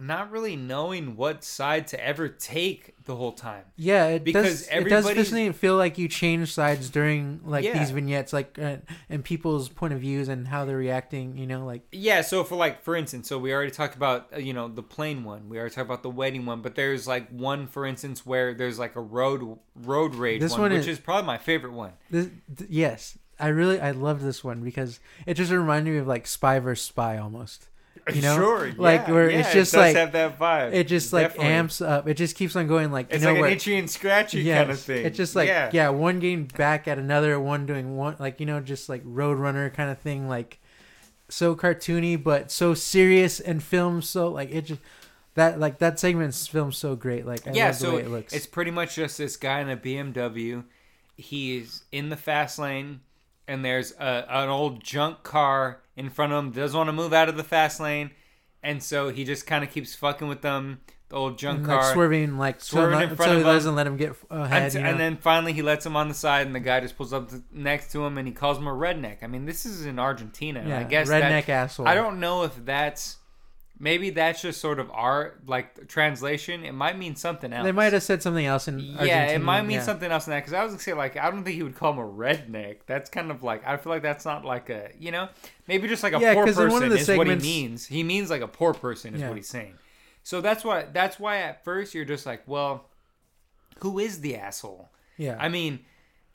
not really knowing what side to ever take the whole time Yeah, it Because does. It does fascinating feel like you change sides during like Yeah. these vignettes, like uh, and people's point of views and how they're reacting. You know, like Yeah, so for like for instance, so we already talked about uh, you know the plane one. We already talked about the wedding one, but there's like one for instance where there's like a road road rage This one, one which is- is probably my favorite one. this. Th- yes, I really I loved this one because it just reminded me of like Spy versus Spy almost. You know, sure, like yeah, where yeah, it's it just does like have that vibe. it just like Definitely. amps up. It just keeps on going. Like It's you know like where an itchy and scratchy Yes, kind of thing. It's just like yeah, yeah. one game back at another, one doing one like you know, just like Roadrunner kind of thing, like so cartoony but so serious and filmed so like it just that like that segment's filmed so great. Like I yeah. love the So way it looks. it's pretty much just this guy in a BMW. He's in the fast lane, and there's a, an old junk car in front of him. Doesn't want to move out of the fast lane, and so he just kind of keeps fucking with them. The old junk and, car. like swerving like Swerving so, in front so of he him. doesn't let him get ahead. and, you know? and then finally he lets him on the side, and the guy just pulls up to, next to him, and he calls him a redneck. I mean, this is in Argentina. yeah, I guess redneck asshole. I don't know if that's maybe that's just sort of our like translation. It might mean something else. They might have said something else in Yeah, it might mean yeah. something else in that. Because I was gonna say like I don't think he would call him a redneck. That's kind of like I feel like that's not like a you know maybe just like a Yeah, poor in person one of the is what he means. He means like a poor person is Yeah. what he's saying. So that's why that's why at first you're just like, well, who is the asshole? Yeah. I mean,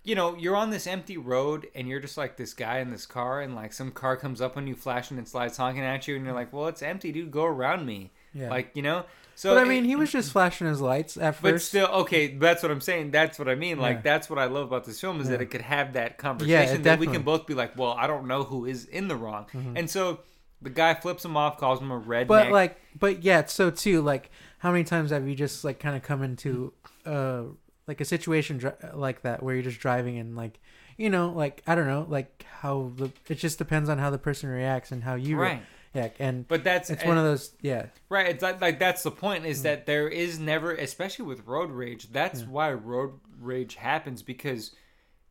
you know, you're on this empty road and you're just like this guy in this car, and like some car comes up on you, flashing its lights, honking at you, and you're like, well, it's empty, dude. Go around me. Yeah. Like you know. So but I it- mean, he was just flashing his lights at but first. still, okay, that's what I'm saying. That's what I mean. Like, Yeah. that's what I love about this film is that it could have that conversation it that we can both be like, well, I don't know who is in the wrong. Mm-hmm. And so the guy flips him off, calls him a redneck. but like, but yeah, so too, like, how many times have you just like kind of come into uh like a situation dri- like that where you're just driving and like, you know, like I don't know, like how the it just depends on how the person reacts and how you right. yeah, and But that's it's one of those yeah, Right, it's like, like that's the point Mm. is that there is never, especially with road rage. That's Yeah. why road rage happens because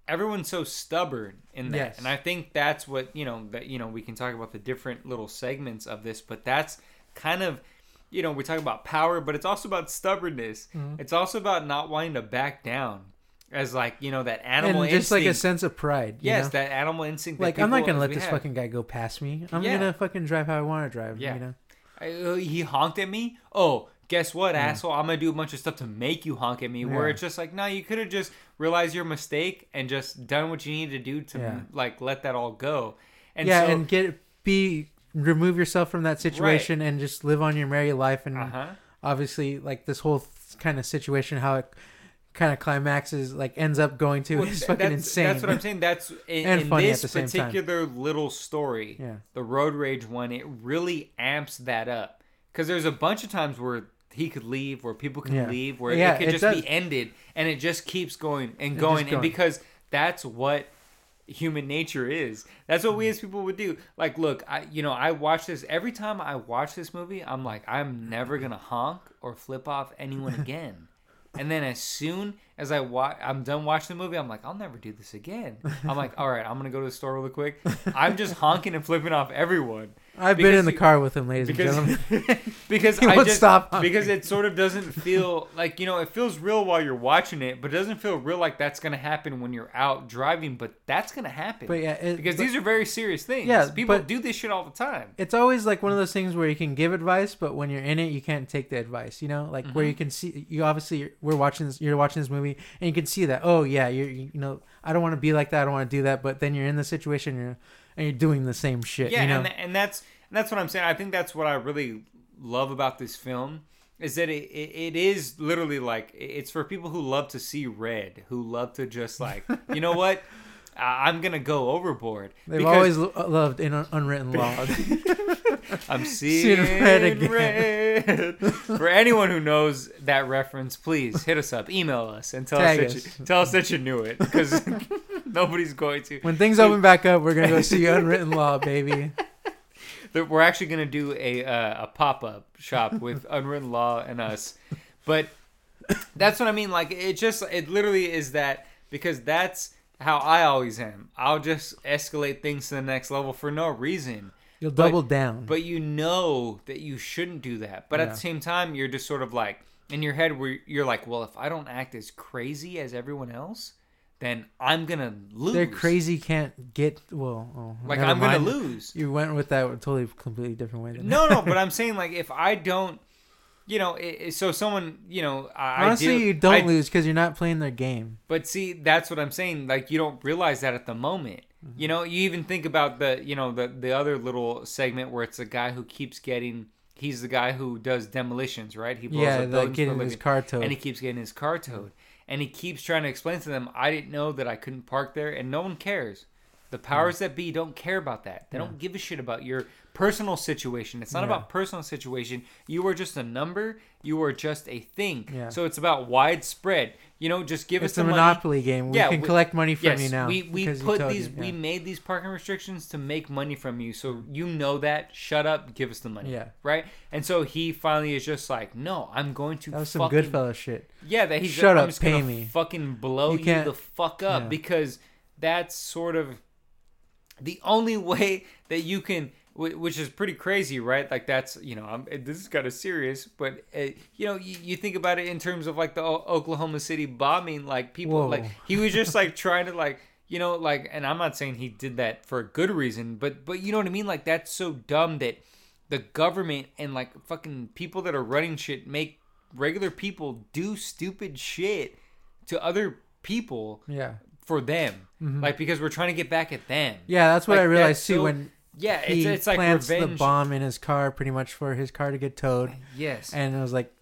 everyone's so stubborn in that, Yes. and I think that's what you know that you know we can talk about the different little segments of this, but that's kind of you know we talk about power, but it's also about stubbornness. Mm-hmm. It's also about not wanting to back down, as like you know that animal instinct. and just like a sense of pride. you yes, know? that animal instinct. that like I'm not gonna let this have. fucking guy go past me. I'm Yeah. gonna fucking drive how I want to drive. Yeah. you know. I- uh, he honked at me. Oh, guess what, asshole? I'm gonna do a bunch of stuff to make you honk at me. Where it's just like, no, you could have just realized your mistake and just done what you needed to do to Yeah. like let that all go. And yeah, so, and get be remove yourself from that situation and just live on your merry life. And uh huh. obviously, like this whole th- kind of situation, how it kind of climaxes, like ends up going to is fucking that's, insane. That's what I'm saying. That's in, And in funny at this the same time. particular little story, Yeah. the road rage one. It really amps that up because there's a bunch of times where he could leave, where people can Yeah. leave, where Yeah, it could it just does. be ended, and it just keeps going and just going, and because that's what human nature is. That's what we hmm. as people would do. Like, look, I you know I watch this every time I watch this movie. I'm like, I'm never gonna honk or flip off anyone (laughs) again. And then as soon as I watch, I'm done watching the movie, I'm like, I'll never do this again. I'm like, (laughs) all right, I'm gonna go to the store really quick. I'm just honking and flipping off everyone I've been in the you- car with him, ladies and gentlemen. (laughs) because (laughs) I just stop because it sort of doesn't feel like you know it feels real while you're watching it, but it doesn't feel real like that's gonna happen when you're out driving. But that's gonna happen. But yeah, it- because but- these are very serious things. Yeah, people do this shit all the time. it's always like one of those things where you can give advice, but when you're in it, you can't take the advice. You know, like where you Mm-hmm. can see you obviously we're watching this, you're watching this movie, and you can see that. Oh yeah, you're you know I don't want to be like that. I don't want to do that. But then you're in the situation, you're and you're doing the same shit. Yeah, you know? and, and that's and that's what I'm saying. I think that's what I really love about this film is that it, it, it is literally like it's for people who love to see red, who love to just like (laughs) you know what. I'm gonna go overboard. They've because- always lo- loved in un- unwritten law. (laughs) (laughs) I'm seeing red red again. For anyone who knows that reference, please hit us up, email us, and tell Tag us, that you, tell us that you knew it because (laughs) nobody's going to. when things open back up, we're gonna go see (laughs) unwritten law, baby. (laughs) we're actually going to do a uh, a pop up shop with Unwritten Law and us. But that's what I mean. Like it just it literally is that because that's how I always am. I'll just escalate things to the next level for no reason. You'll But- double down. But you know that you shouldn't do that. But at the same time, you're just sort of like in your head where you're like, well, if I don't act as crazy as everyone else, then I'm gonna lose. They're crazy. Can't get well. Oh, Like I'm gonna lose. You went with that totally completely different way. Than No, no, but (laughs) I'm saying like if I don't, you know, it, so someone, you know, I, Honestly, I do, you don't I- lose because you're not playing their game. But see, that's what I'm saying. Like you don't realize that at the moment. Mm-hmm. You know, you even think about the, you know, the the other little segment where it's a guy who keeps getting. He's the guy who does demolitions, right? He blows Yeah, up like buildings a getting his car towed. and he keeps getting his car towed, and he keeps trying to explain to them, "I didn't know that I couldn't park there," and no one cares. The powers that be don't care about that. They don't give a shit about your personal situation. It's not Yeah. about personal situation. You are just a number. You are just a thing. Yeah. So it's about widespread. You know, just give It's us a the money. monopoly game. We Yeah, can we- collect money from Yes, you now. we we put these you, we made these parking restrictions to make money from you. So you know that. Shut up. Give us the money. Yeah. Right. And so he finally is just like, no, I'm going to. That was some fucking, Goodfellas shit. Yeah, that he's. Shut I'm up, pay me. Fucking blow You you, the fuck up Yeah. because that's sort of the only (laughs) way that you can which is pretty crazy, right? Like that's you know, I'm, this is kind of serious, but uh, you know, you, you think about it in terms of like the o- Oklahoma City bombing, like people, Whoa. like he was just like (laughs) trying to like you know, like, and I'm not saying he did that for a good reason, but but you know what I mean? Like that's so dumb that the government and like fucking people that are running shit make regular people do stupid shit to other people Yeah. for them, like because we're trying to get back at them. Yeah, that's what Like, I realized too so- when Yeah, he it's it's like plants revenge. the bomb in his car, pretty much for his car to get towed. Yes. And I was like,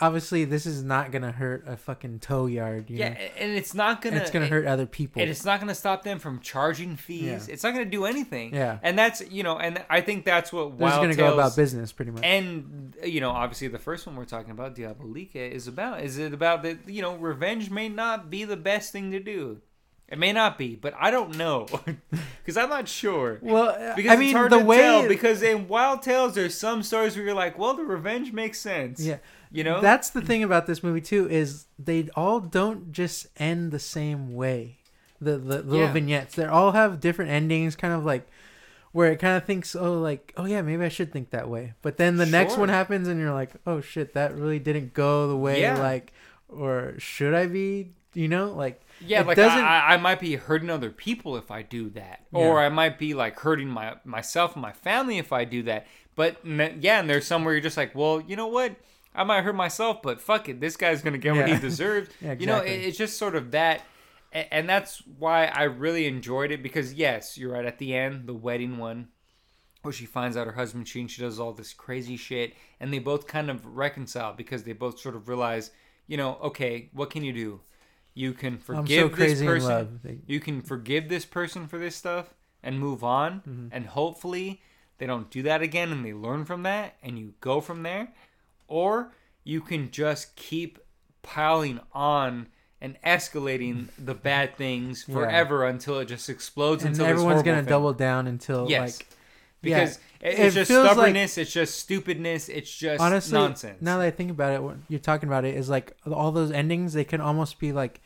obviously, this is not gonna hurt a fucking tow yard. You yeah, know? and it's not gonna. it's gonna hurt other people. And it's not going to stop them from charging fees. Yeah. It's not going to do anything. Yeah. And that's you know, and I think that's what Wild gonna Tales go about business, pretty much. and you know, obviously the first one we're talking about, Diabolique, is about. Is it about that? You know, revenge may not be the best thing to do. It may not be, but I don't know (laughs) because I'm not sure. well, Because I it's mean, hard the to way tell. Because in Wild Tales, there's some stories where you're like, well, the revenge makes sense. yeah, You know. that's the thing about this movie too is they all don't just end the same way. The the little Yeah. vignettes, they all have different endings, kind of like where it kind of thinks, oh, like, oh yeah, maybe I should think that way. But then the next one happens, and you're like, oh shit, that really didn't go the way Yeah. like, or should I be? You know, like Yeah, It like doesn't- I, I might be hurting other people if I do that, or I might be like hurting my myself and my family if I do that. But yeah, and there's some where you're just like, well, you know what? I might hurt myself, but fuck it, this guy's gonna get what he (laughs) deserves. Yeah, You know, it, it's just sort of that, and that's why I really enjoyed it because yes, you're right. At the end, the wedding one, where she finds out her husband cheating, she does all this crazy shit, and they both kind of reconcile because they both sort of realize, you know, okay, what can you do? You can forgive so this person. You can forgive this person for this stuff and move on, Mm-hmm. and hopefully they don't do that again and they learn from that and you go from there. Or you can just keep piling on and escalating (laughs) the bad things Yeah. forever until it just explodes and until everyone's gonna thing. double down until Yes. like because Yeah. it's It just feels like- stubbornness, it's just stupidness, it's just honestly nonsense. now that i think about it what you're talking about it is like all those endings they can almost be like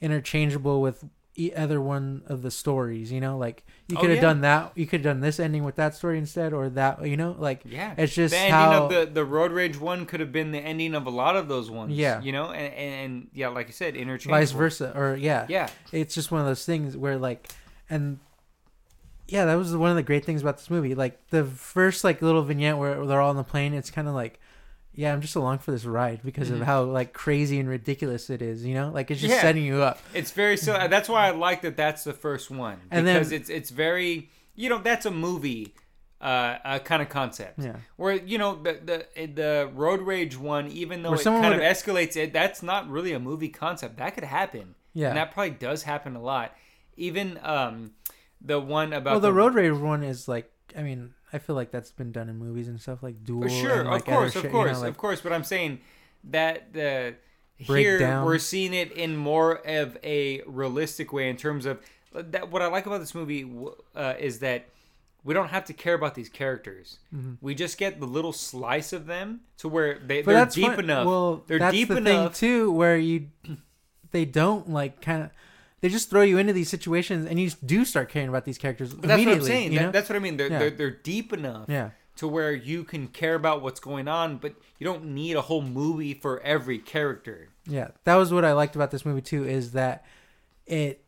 interchangeable with e- other one of the stories you know like you Oh, could have yeah. done that you could have done this ending with that story instead or that you know like Yeah, it's just the ending how of the the road rage one could have been the ending of a lot of those ones. Yeah. you know, and, and, and yeah, like you said, interchangeable. vice versa or yeah Yeah, it's just one of those things where like and yeah that was one of the great things about this movie like the first like little vignette where they're all on the plane it's kind of like yeah i'm just along for this ride because Mhm. of how like crazy and ridiculous it is you know like it's just Yeah. setting you up it's very so. That's why I like that. That's the first one And then- because it's it's very you know that's a movie uh, uh kind of concept. Yeah. Where you know the the the road rage one, even though Where it kind of escalates it, that's not really a movie concept. That could happen. Yeah. and that probably does happen a lot. Even um the one about well the road rage one is like i mean i feel like that's been done in movies and stuff like duel For sure, and, like, of course, of shit, you know, course, like- of course. But I'm saying that the here we're seeing it in more of a realistic way in terms of that. What I like about this movie uh, is that we don't have to care about these characters. We just get the little slice of them to where they, Mm-hmm. But they're deep fun- enough. Well, they're that's deep the enough. thing too, where you they don't like kind of they just throw you into these situations, and you do start caring about these characters But that's what I'm immediately. saying. You That- know? that's what I mean. They're, Yeah. they're they're deep enough. yeah, To where you can care about what's going on, but you don't need a whole movie for every character. yeah. That was what I liked about this movie too, is that it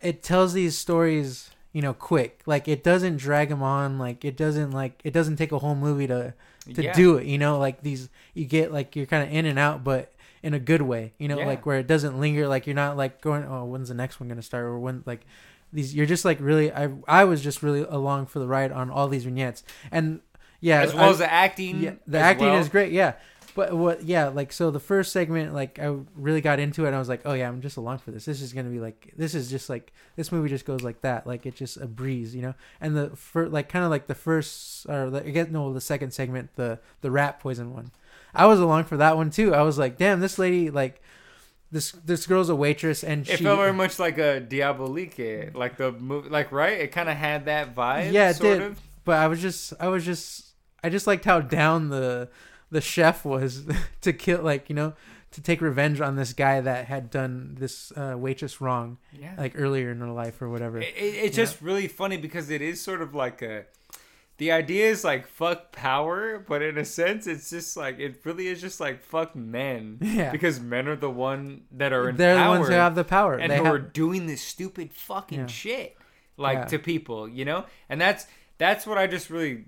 it tells these stories, you know, quick. Like it doesn't drag them on. Like it doesn't like it doesn't take a whole movie to to Yeah. do it. You know, like these you get like you're kind of in and out, but in a good way. You know, Yeah. like where it doesn't linger. Like you're not like going, oh, when's the next one gonna start, or when like these. You're just like really. I I was just really along for the ride on all these vignettes, and yeah, as well I- as the acting. yeah, the acting well. is great. Yeah. But what? Yeah, like so. The first segment, like I really got into it. and I was like, "Oh yeah, I'm just along for this. This is gonna be like, this is just like this movie just goes like that. Like it's just a breeze, you know." And the for like kind of like the first or the, I guess no, the second segment, the the rat poison one. I was along for that one too. I was like, "Damn, this lady like." This this girl's a waitress and It she felt very much like a Diabolique, like the movie, like right. It kind of had that vibe. Yeah, it sort did. Of. but I was just I was just I just liked how down the the chef was (laughs) to kill like you know to take revenge on this guy that had done this uh, waitress wrong Yeah, like earlier in her life or whatever. it, it- it's just really funny because it is sort of like a the idea is like fuck power, but in a sense, it's just like it really is just like fuck men. Yeah. Because men are the one that are in power. They're power the ones who have the power. and they who have, are doing this stupid fucking Yeah. shit like Yeah. to people, you know? And that's that's what I just really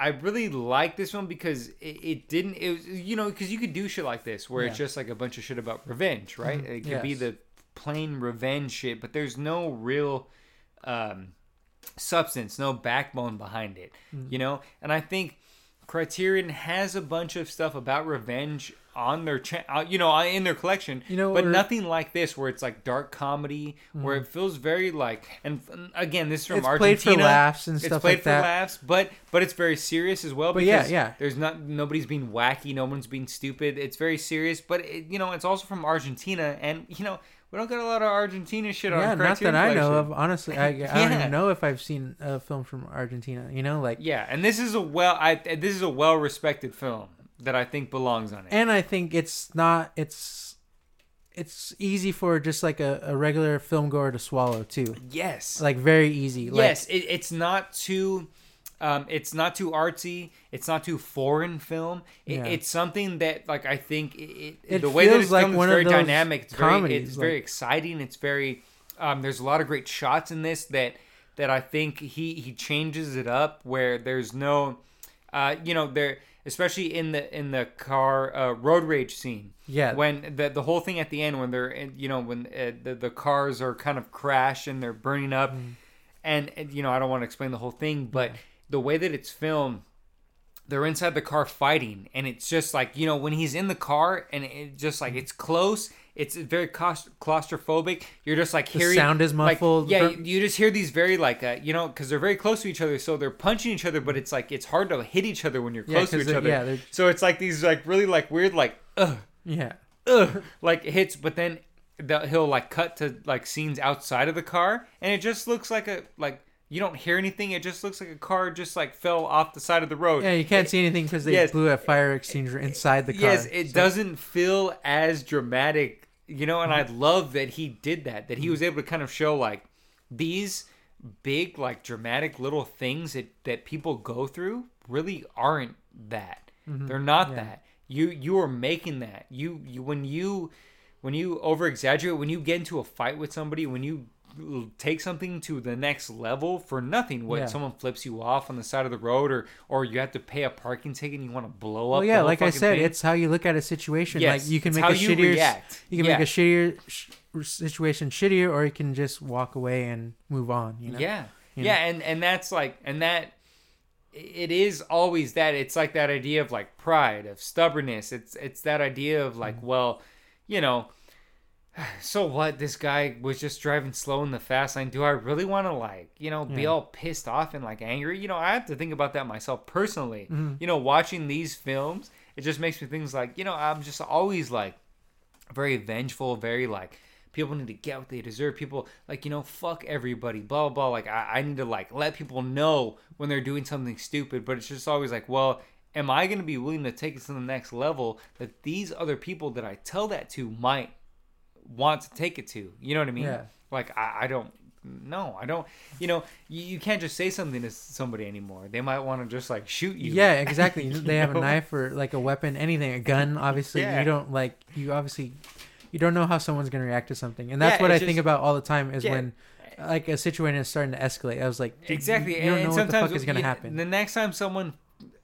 I really like this one because it, it didn't it was you know because you could do shit like this where it's just like a bunch of shit about revenge, right? It could be the plain revenge shit, but there's no real um substance, no backbone behind it, Mm. you know? And I think Criterion has a bunch of stuff about revenge on their cha- uh, you know in their collection You know, but or- Mm. nothing like this where it's like dark comedy where it feels very like and again this is from it's played for Argentina laughs and it's stuff played like for that. laughs but but it's very serious as well But yeah, because yeah. there's not nobody's being wacky no one's being stupid it's very serious but it, you know it's also from Argentina and you know we don't get a lot of Argentina shit Yeah, on not Criterion that I know of. Honestly, I, I (laughs) don't even know if I've seen a film from Argentina. You know, like, yeah and this is a well I this is a well respected film that I think belongs on it and I think it's not. It's it's easy for just like a, a regular film goer to swallow too. yes Like very easy. Like, yes, it, it's not too. Um, it's not too artsy. It's not too foreign film. It, Yeah. It's something that, like, I think it, it, the way that it's like filmed very dynamic. It's very, comedies, it's very exciting. It's very. Um, there's a lot of great shots in this that that I think he he changes it up where there's no, uh, you know, there especially in the in the car uh, road rage scene Yeah. when the the whole thing at the end when they're in, you know when uh, the the cars are kind of crash and they're burning up Mm. and, and you know I don't want to explain the whole thing but the way that it's filmed they're inside the car fighting and it's just like you know when he's in the car and it just like it's close it's very claustrophobic you're just like The hearing sound is like, muffled. yeah you just hear these very like uh, you know because they're very close to each other so they're punching each other but it's like it's hard to hit each other when you're Yeah, close to 'cause each other yeah, they're- so it's like these like really like weird like ugh Yeah. ugh, like hits, but then the, he'll like cut to like scenes outside of the car, and it just looks like a like you don't hear anything. It just looks like a car just like fell off the side of the road. Yeah, you can't see anything because they yes. blew a fire extinguisher inside the car. Yes, it So- doesn't feel as dramatic, you know. And I love that he did that. That he was able to kind of show like these big like dramatic little things that that people go through really aren't that. They're not Mm-hmm. Yeah. that. You you are making that. You you when you when you over exaggerate when you get into a fight with somebody when you take something to the next level for nothing what Yeah. someone flips you off on the side of the road or or you have to pay a parking ticket and you want to blow up Well, yeah, like I said, thing. it's how you look at a situation. Yes, like you can make a you shittier, react. you can Yeah. make a shittier sh- situation shittier, or you can just walk away and move on. You know? Yeah. You yeah, and and that's like and that it is always that it's like that idea of like pride, of stubbornness. It's it's that idea of Mm-hmm. like, well, you know, (sighs) so what this guy was just driving slow in the fast lane. Do I really want to like, you know, be Yeah. all pissed off and like angry? You know, I have to think about that myself personally. Mm-hmm. You know, watching these films, it just makes me things like, you know, I'm just always like very vengeful, very like people need to get what they deserve. People like you know fuck everybody, blah blah blah. Like I, I need to like let people know when they're doing something stupid. But it's just always like, well, am I gonna be willing to take it to the next level that these other people that I tell that to might want to take it to? You know what I mean? Yeah. Like I, I don't. No, I don't. You know, you, you can't just say something to somebody anymore. They might want to just like shoot you. Yeah, exactly. (laughs) They have a knife or like a weapon, anything, a gun. Obviously, Yeah. you don't like. You obviously, you don't know how someone's gonna react to something, and that's Yeah, what I it's think about all the time. Is Yeah. when like a situation is starting to escalate. I was like, exactly You, you don't and know what the sometimes fuck is gonna you- happen. the next time someone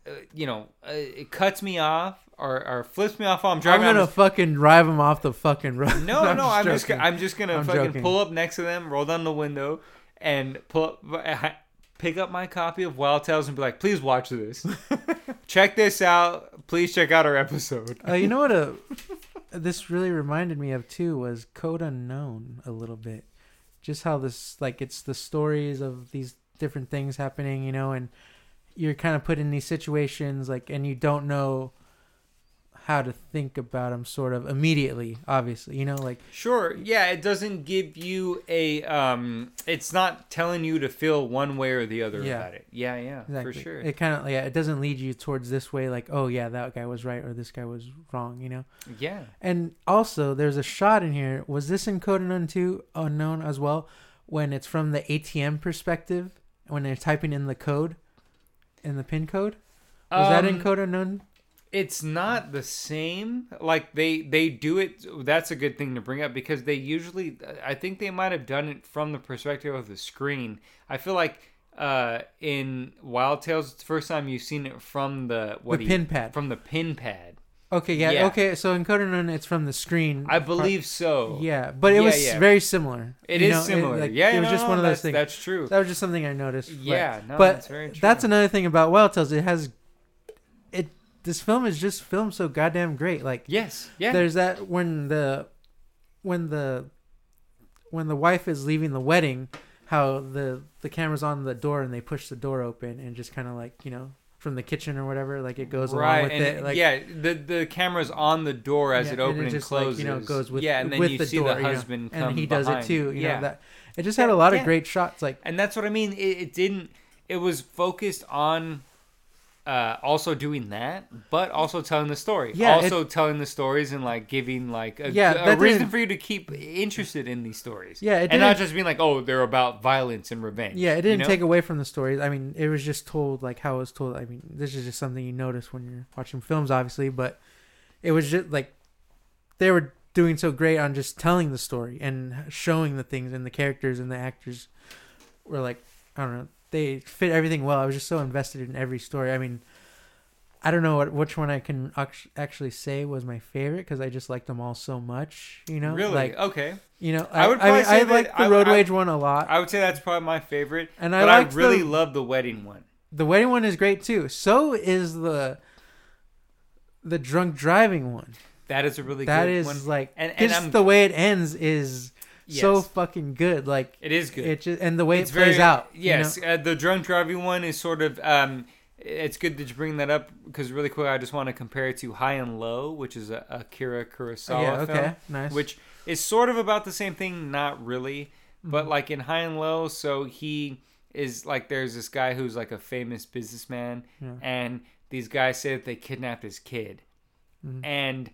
uh, you know uh, it cuts me off or, or flips me off while i'm driving, I'm gonna I'm fucking drive him off the fucking road. (laughs) no (laughs) no i'm just i'm just gonna I'm fucking joking. pull up next to them roll down the window and pull up, pick up my copy of wild tales and be like please watch this (laughs) check this out please check out our episode Uh, you know what? Uh, this really reminded me of too was Code Unknown a little bit. Just how this like it's the stories of these different things happening, you know, and you're kind of put in these situations like, and you don't know how to think about them, sort of immediately. Obviously, you know, like Sure. Yeah, it doesn't give you a um it's not telling you to feel one way or the other Yeah. about it. Yeah, yeah, exactly. for sure. It kind of yeah, it doesn't lead you towards this way, like oh yeah, that guy was right or this guy was wrong, you know. yeah. And also, there's a shot in here. Was this in Code Unknown unknown as well? When it's from the ATM perspective, when they're typing in the code, in the pin code? Was that in Um, Code Unknown? It's not the same. Like they they do it. That's a good thing to bring up because they usually. I think they might have done it from the perspective of the screen. I feel like uh, in Wild Tales, it's the first time you've seen it from the what The do you- pin pad. From the pin pad. Okay, yeah, yeah. Okay, so in Unknown, it's from the screen. I believe so. Yeah, but it Yeah, was yeah. very similar. It you is know, similar. like, yeah, it was no, just one of those things. That's true. That was just something I noticed. but- Yeah, no, but that's very true. that's another thing about Wild Tales. It has it. This film is just filmed so goddamn great. Like Yes. Yeah. there's that when the when the when the wife is leaving the wedding, how the the camera's on the door and they push the door open and just kind of like you know from the kitchen or whatever, like it goes along with and it. Like yeah, the the camera's on the door as yeah, it opens and, just like, closes. you know goes with yeah, and then you the see door, the you know, husband come and he does it too. You yeah. know that it just had a lot of great shots. Like and that's what I mean. It, it didn't. It was focused on uh, also doing that, but also telling the story. Yeah, also telling the stories and like giving like a, Yeah, a reason for you to keep interested in these stories. Yeah, it and not just being like, oh, they're about violence and revenge. Yeah, it didn't know? take away from the story. I mean, it was just told like how it was told. I mean, this is just something you notice when you're watching films, obviously, but it was just like they were doing so great on just telling the story and showing the things and the characters and the actors were like I don't know, they fit everything well. I was just so invested in every story. I mean, I don't know what which one I can actually say was my favorite because I just liked them all so much. You know, Really? like okay. you know, I I, would I, probably mean, say I like the Road I- Rage one a lot, I would say that's probably my favorite. and I but I really the, love the wedding one. The wedding one is great too. So is the the drunk driving one. That is a really That good is one. like And- and just I'm- the way it ends is so fucking good. Like It is good. it just and the way it's it plays very, out. you Yes, know? uh, the drunk driving one is sort of. Um, it's good that you bring that up because really quick, I just want to compare it to High and Low, which is a Akira Kurosawa Oh, yeah. Okay. film, Nice. which is sort of about the same thing, not really, but Mhm. like in High and Low, so he is like there's this guy who's like a famous businessman, Yeah. and these guys say that they kidnapped his kid, Mhm. and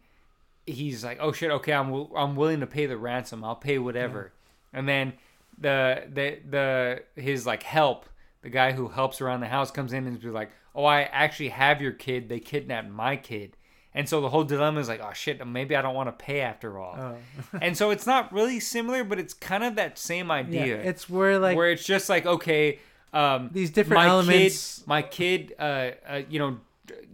he's like, "Oh shit, okay, I'm wi- I'm willing to pay the ransom. I'll pay whatever." And then the the the his like help, the guy who helps around the house comes in and is like, "Oh, I actually have your kid. They kidnapped my kid." And so the whole dilemma is like, "Oh shit, maybe I don't want to pay after all." Oh. (laughs) and so it's not really similar, but it's kind of that same yeah, idea. it's where like where it's just like, okay, um, these different my elements. Kid, my kid, uh, uh, you know,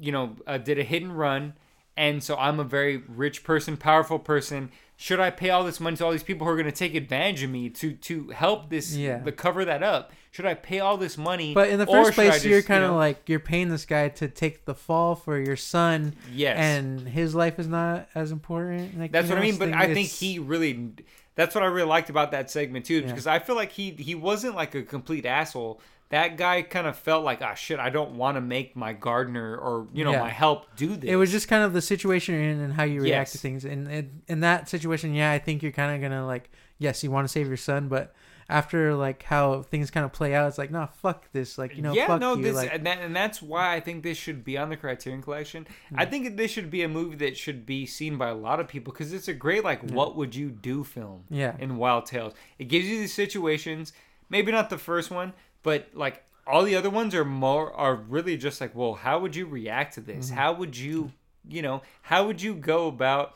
you know, uh, did a hit and run, and so I'm a very rich person, powerful person. Should I pay all this money to all these people who are going to take advantage of me to to help this, Yeah. to cover that up? Should I pay all this money? But in the first place, you're kind of know- like you're paying this guy to take the fall for your son, yes, and his life is not as important. Like, That's what I mean. But I think he really. That's what I really liked about that segment too, Yeah. because I feel like he he wasn't like a complete asshole. That guy kind of felt like, ah, shit, I don't want to make my gardener or you know Yeah. my help do this. It was just kind of the situation you're in and how you react Yes. to things. And in, in that situation, yeah, I think you're kind of gonna like, yes, you want to save your son, but after like how things kind of play out, it's like, no, fuck this, like you know, yeah, fuck no, you. this like, and, that, and that's why I think this should be on the Criterion Collection. I Mm. think this should be a movie that should be seen by a lot of people because it's a great like, what would you do film yeah, in Wild Tales. It gives you these situations, maybe not the first one, but like all the other ones are more are really just like, well, how would you react to this? Mm-hmm. How would you, you know, how would you go about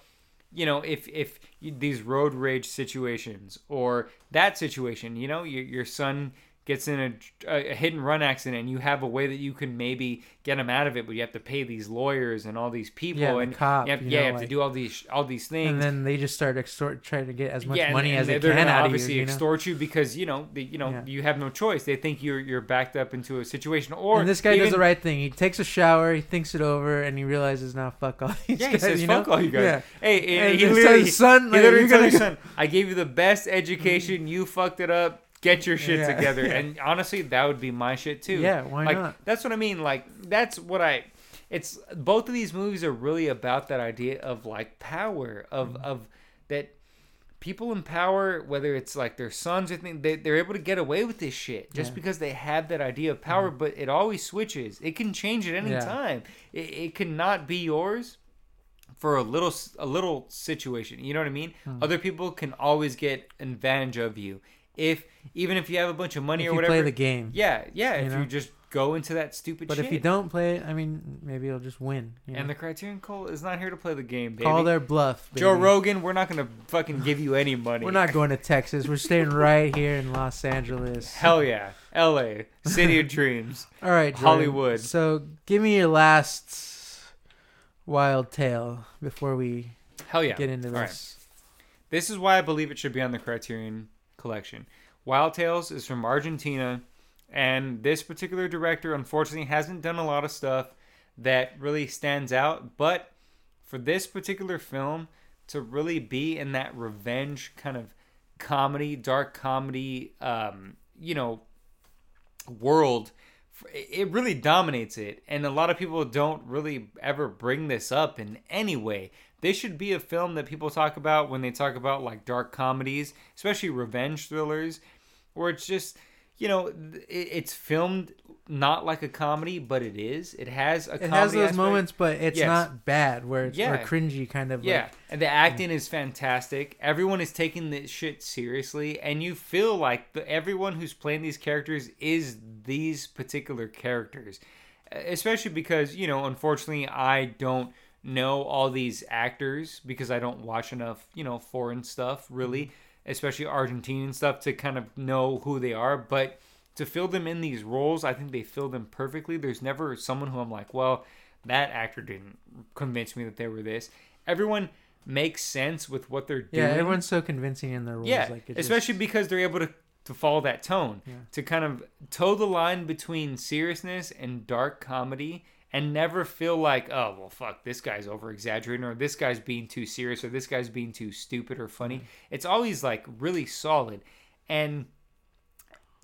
you know, if if you, these road rage situations or that situation, you know, your your son gets in a, a hit and run accident, and you have a way that you can maybe get him out of it, but you have to pay these lawyers and all these people, Yeah, the and cop, you have, you yeah, know, you have to do all these all these things. and then they just start extort, trying to get as much yeah, money and as they they're can out of obviously you. you know? extort you because you know the, you know Yeah. you have no choice. They think you're you're backed up into a situation, or and this guy even, does the right thing. He takes a shower, he thinks it over, and he realizes, now fuck all (laughs) these Yeah, he guys. says, you "Fuck know? all you guys." Yeah. Hey, and And he he literally, "Son, he like, literally tells gonna (laughs) his son, "I gave you the best education. You fucked it up. Get your shit Yeah. together." (laughs) Yeah. And honestly, that would be my shit too. Yeah, why like, not? That's what I mean. Like that's what I. It's both of these movies are really about that idea of like power of Mm-hmm. of that people in power, whether it's like their sons or things, they, they're able to get away with this shit just Yeah. because they have that idea of power. But it always switches. It can change at any time. It, it cannot be yours for a little a little situation. You know what I mean? Hmm. Other people can always get advantage of you if even if you have a bunch of money If or you whatever. play the game. yeah, yeah. You If know? you just go into that stupid But shit. if you don't play it, I mean, maybe you'll just win. you and know? the Criterion Cult is not here to play the game, baby. call their bluff. Joe. Rogan, we're not gonna fucking give you any money. We're not going to Texas. We're staying (laughs) right here in Los Angeles. Hell yeah, L.A. City of (laughs) Dreams. All right, Jordan. Hollywood. So give me your last wild tale before we Hell yeah. get into All right. this. This is why I believe it should be on the Criterion Collection. Wild Tales is from Argentina, and this particular director unfortunately hasn't done a lot of stuff that really stands out. But for this particular film to really be in that revenge kind of comedy, dark comedy, um, you know, world, it really dominates it. And a lot of people don't really ever bring this up in any way. This should be a film that people talk about when they talk about like dark comedies, especially revenge thrillers, where it's just, you know, it, it's filmed not like a comedy, but it is. It has a It comedy has those aspect. moments, but it's Yes. not bad where it's or Yeah. cringy kind of. Yeah, Like, and the acting is fantastic. Everyone is taking this shit seriously, and you feel like the, everyone who's playing these characters is these particular characters. Especially because you know, unfortunately, I don't know all these actors because I don't watch enough, you know, foreign stuff really, mm-hmm. especially Argentinian stuff to kind of know who they are. But to fill them in these roles, I think they fill them perfectly. There's never someone who I'm like, well, that actor didn't convince me that they were this. Everyone makes sense with what they're doing. yeah, everyone's so convincing in their roles. yeah, like especially just, because they're able to to follow that tone Yeah. to kind of toe the line between seriousness and dark comedy and never feel like oh well fuck this guy's over exaggerating or this guy's being too serious or this guy's being too stupid or funny Mm-hmm. it's always like really solid and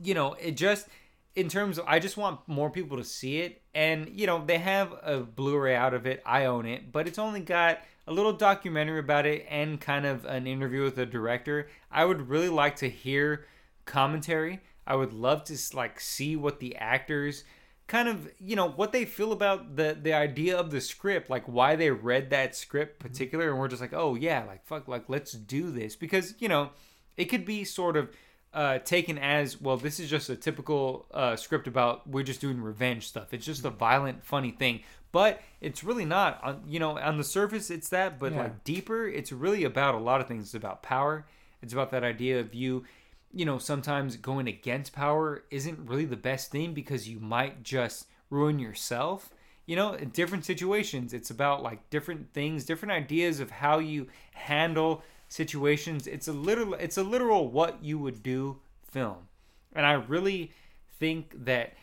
you know, it just in terms of I just want more people to see it and you know, they have a Blu-ray out of it. I own it, but it's only got a little documentary about it and kind of an interview with the director. I would really like to hear commentary. I would love to like see what the actors kind of, you know, what they feel about the the idea of the script, like why they read that script particular and we're just like, "Oh yeah, like fuck like let's do this." Because, you know, it could be sort of uh, taken as well. This is just a typical uh, script about we're just doing revenge stuff. It's just a violent, funny thing, but it's really not. On you know, on the surface, it's that, but Yeah. like deeper, it's really about a lot of things. It's about power. It's about that idea of you, you know, sometimes going against power isn't really the best thing because you might just ruin yourself. You know, in different situations, it's about like different things, different ideas of how you handle situations. It's a literal it's a literal what you would do film. And I really think that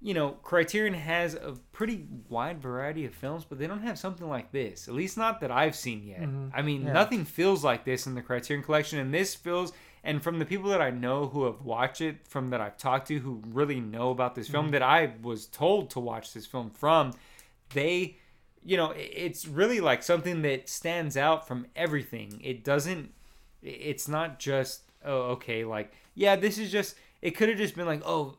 you know, Criterion has a pretty wide variety of films, but they don't have something like this. At least not that I've seen yet. Mhm. I mean, Yeah. nothing feels like this in the Criterion collection and this feels and from the people that I know who have watched it, from that I've talked to who really know about this film that I was told to watch this film from, they you know, it's really like something that stands out from everything. It doesn't it's not just oh okay, like yeah, this is just it could have just been like, "Oh,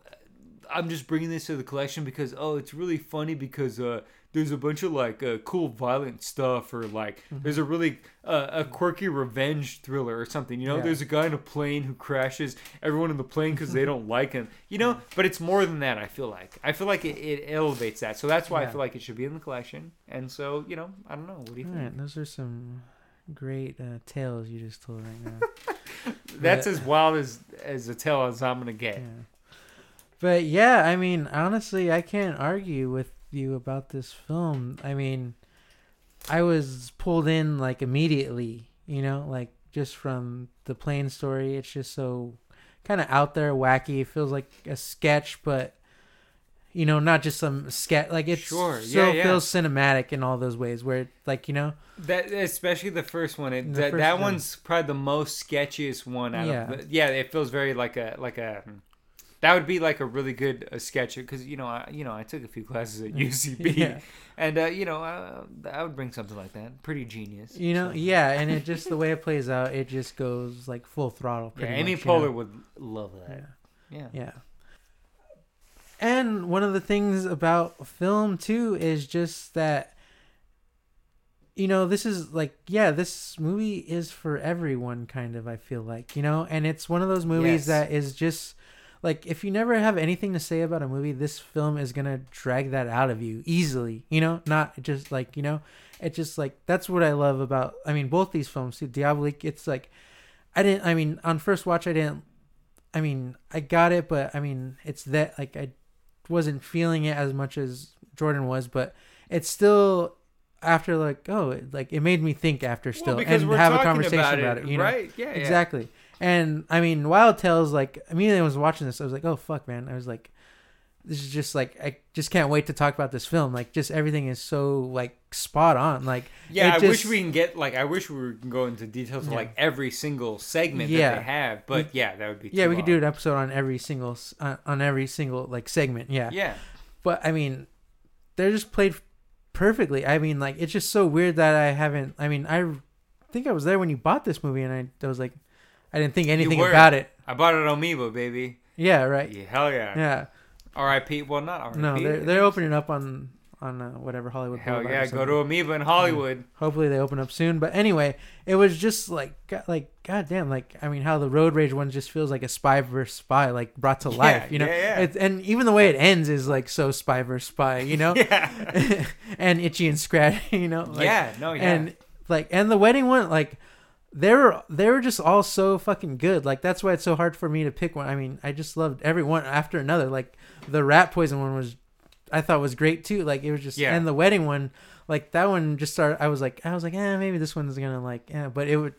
I'm just bringing this to the collection because oh, it's really funny because uh, there's a bunch of like uh, cool violent stuff or like Mm-hmm. there's a really uh, a quirky revenge thriller or something. You know, Yeah. there's a guy in a plane who crashes everyone in the plane because they don't like him. You know, but it's more than that. I feel like I feel like it, it elevates that. So that's why I feel like it should be in the collection. And so you know, I don't know. What do you All think? right, those are some great uh, tales you just told right now. (laughs) That's But- as wild as as a tale as I'm gonna get. Yeah. But yeah, I mean, honestly, I can't argue with you about this film. I mean, I was pulled in like immediately, you know, like just from the plane story. It's just so kind of out there, wacky. It feels like a sketch, but you know, not just some sketch. Like it's Sure, so yeah, yeah. feels cinematic in all those ways. Where like you know, That especially the first one. It, The that first that one's probably the most sketchiest one out Yeah. of the, yeah. It feels very like a like a hmm, that would be like a really good uh, sketch because you know I you know I took a few classes at UCB (laughs) Yeah. and uh, you know uh, I would bring something like that. Pretty genius. you know, So, yeah, and it just the way it (laughs) plays out, it just goes like full throttle. yeah. Pretty Amy much, you know? Would love that. Yeah. Yeah. Yeah. And one of the things about film too is just that you know, this is like yeah, this movie is for everyone kind of I feel like, you know, and it's one of those movies Yes. that is just like if you never have anything to say about a movie, this film is gonna drag that out of you easily. You know, not just like you know, it just like that's what I love about. I mean, both these films, see, Diabolique. It's like I didn't. I mean, on first watch, I didn't. I mean, I got it, but I mean, it's that like I wasn't feeling it as much as Jordan was, but it's still after like oh it, like it made me think after still because and have a conversation about about it, it, you know right? Yeah, yeah. And i mean wild tales like immediately i was watching this i was like oh fuck man i was like this is just like i just can't wait to talk about this film like just everything is so like spot on like Yeah, I just- wish we can get like I wish we can go into details of like every single segment Yeah. that they have, but yeah, that would be yeah we could do an episode on every single uh, on every single like segment yeah Yeah, but I mean, they're just played perfectly. I mean, like it's just so weird that I haven't. I mean, I think I was there when you bought this movie, and I, I was like, I didn't think anything were. about it. I bought it on Amoeba, baby. Yeah, right. Yeah, hell yeah. Yeah. R.I.P. Well, not R.I.P. No, they're they're opening up on on uh, whatever Hollywood. Hell Boulevard yeah, go to Amoeba in Hollywood. Hopefully they open up soon. But anyway, it was just like, God, like, goddamn, like, I mean, how the Road Rage one just feels like a spy versus spy, like brought to life, you know? yeah, yeah. It's, and even the way it ends is like so spy versus spy, you know? (laughs) Yeah, (laughs) and Itchy and Scratch, (laughs) you know? Like, yeah, no, yeah. and like and the wedding one like they were they were just all so fucking good. Like that's why it's so hard for me to pick one. I mean i just loved every one after another. Like the rat poison one was i thought was great too. Like it was just Yeah. and the wedding one like that one just started i was like i was like eh, maybe this one's gonna like yeah but it would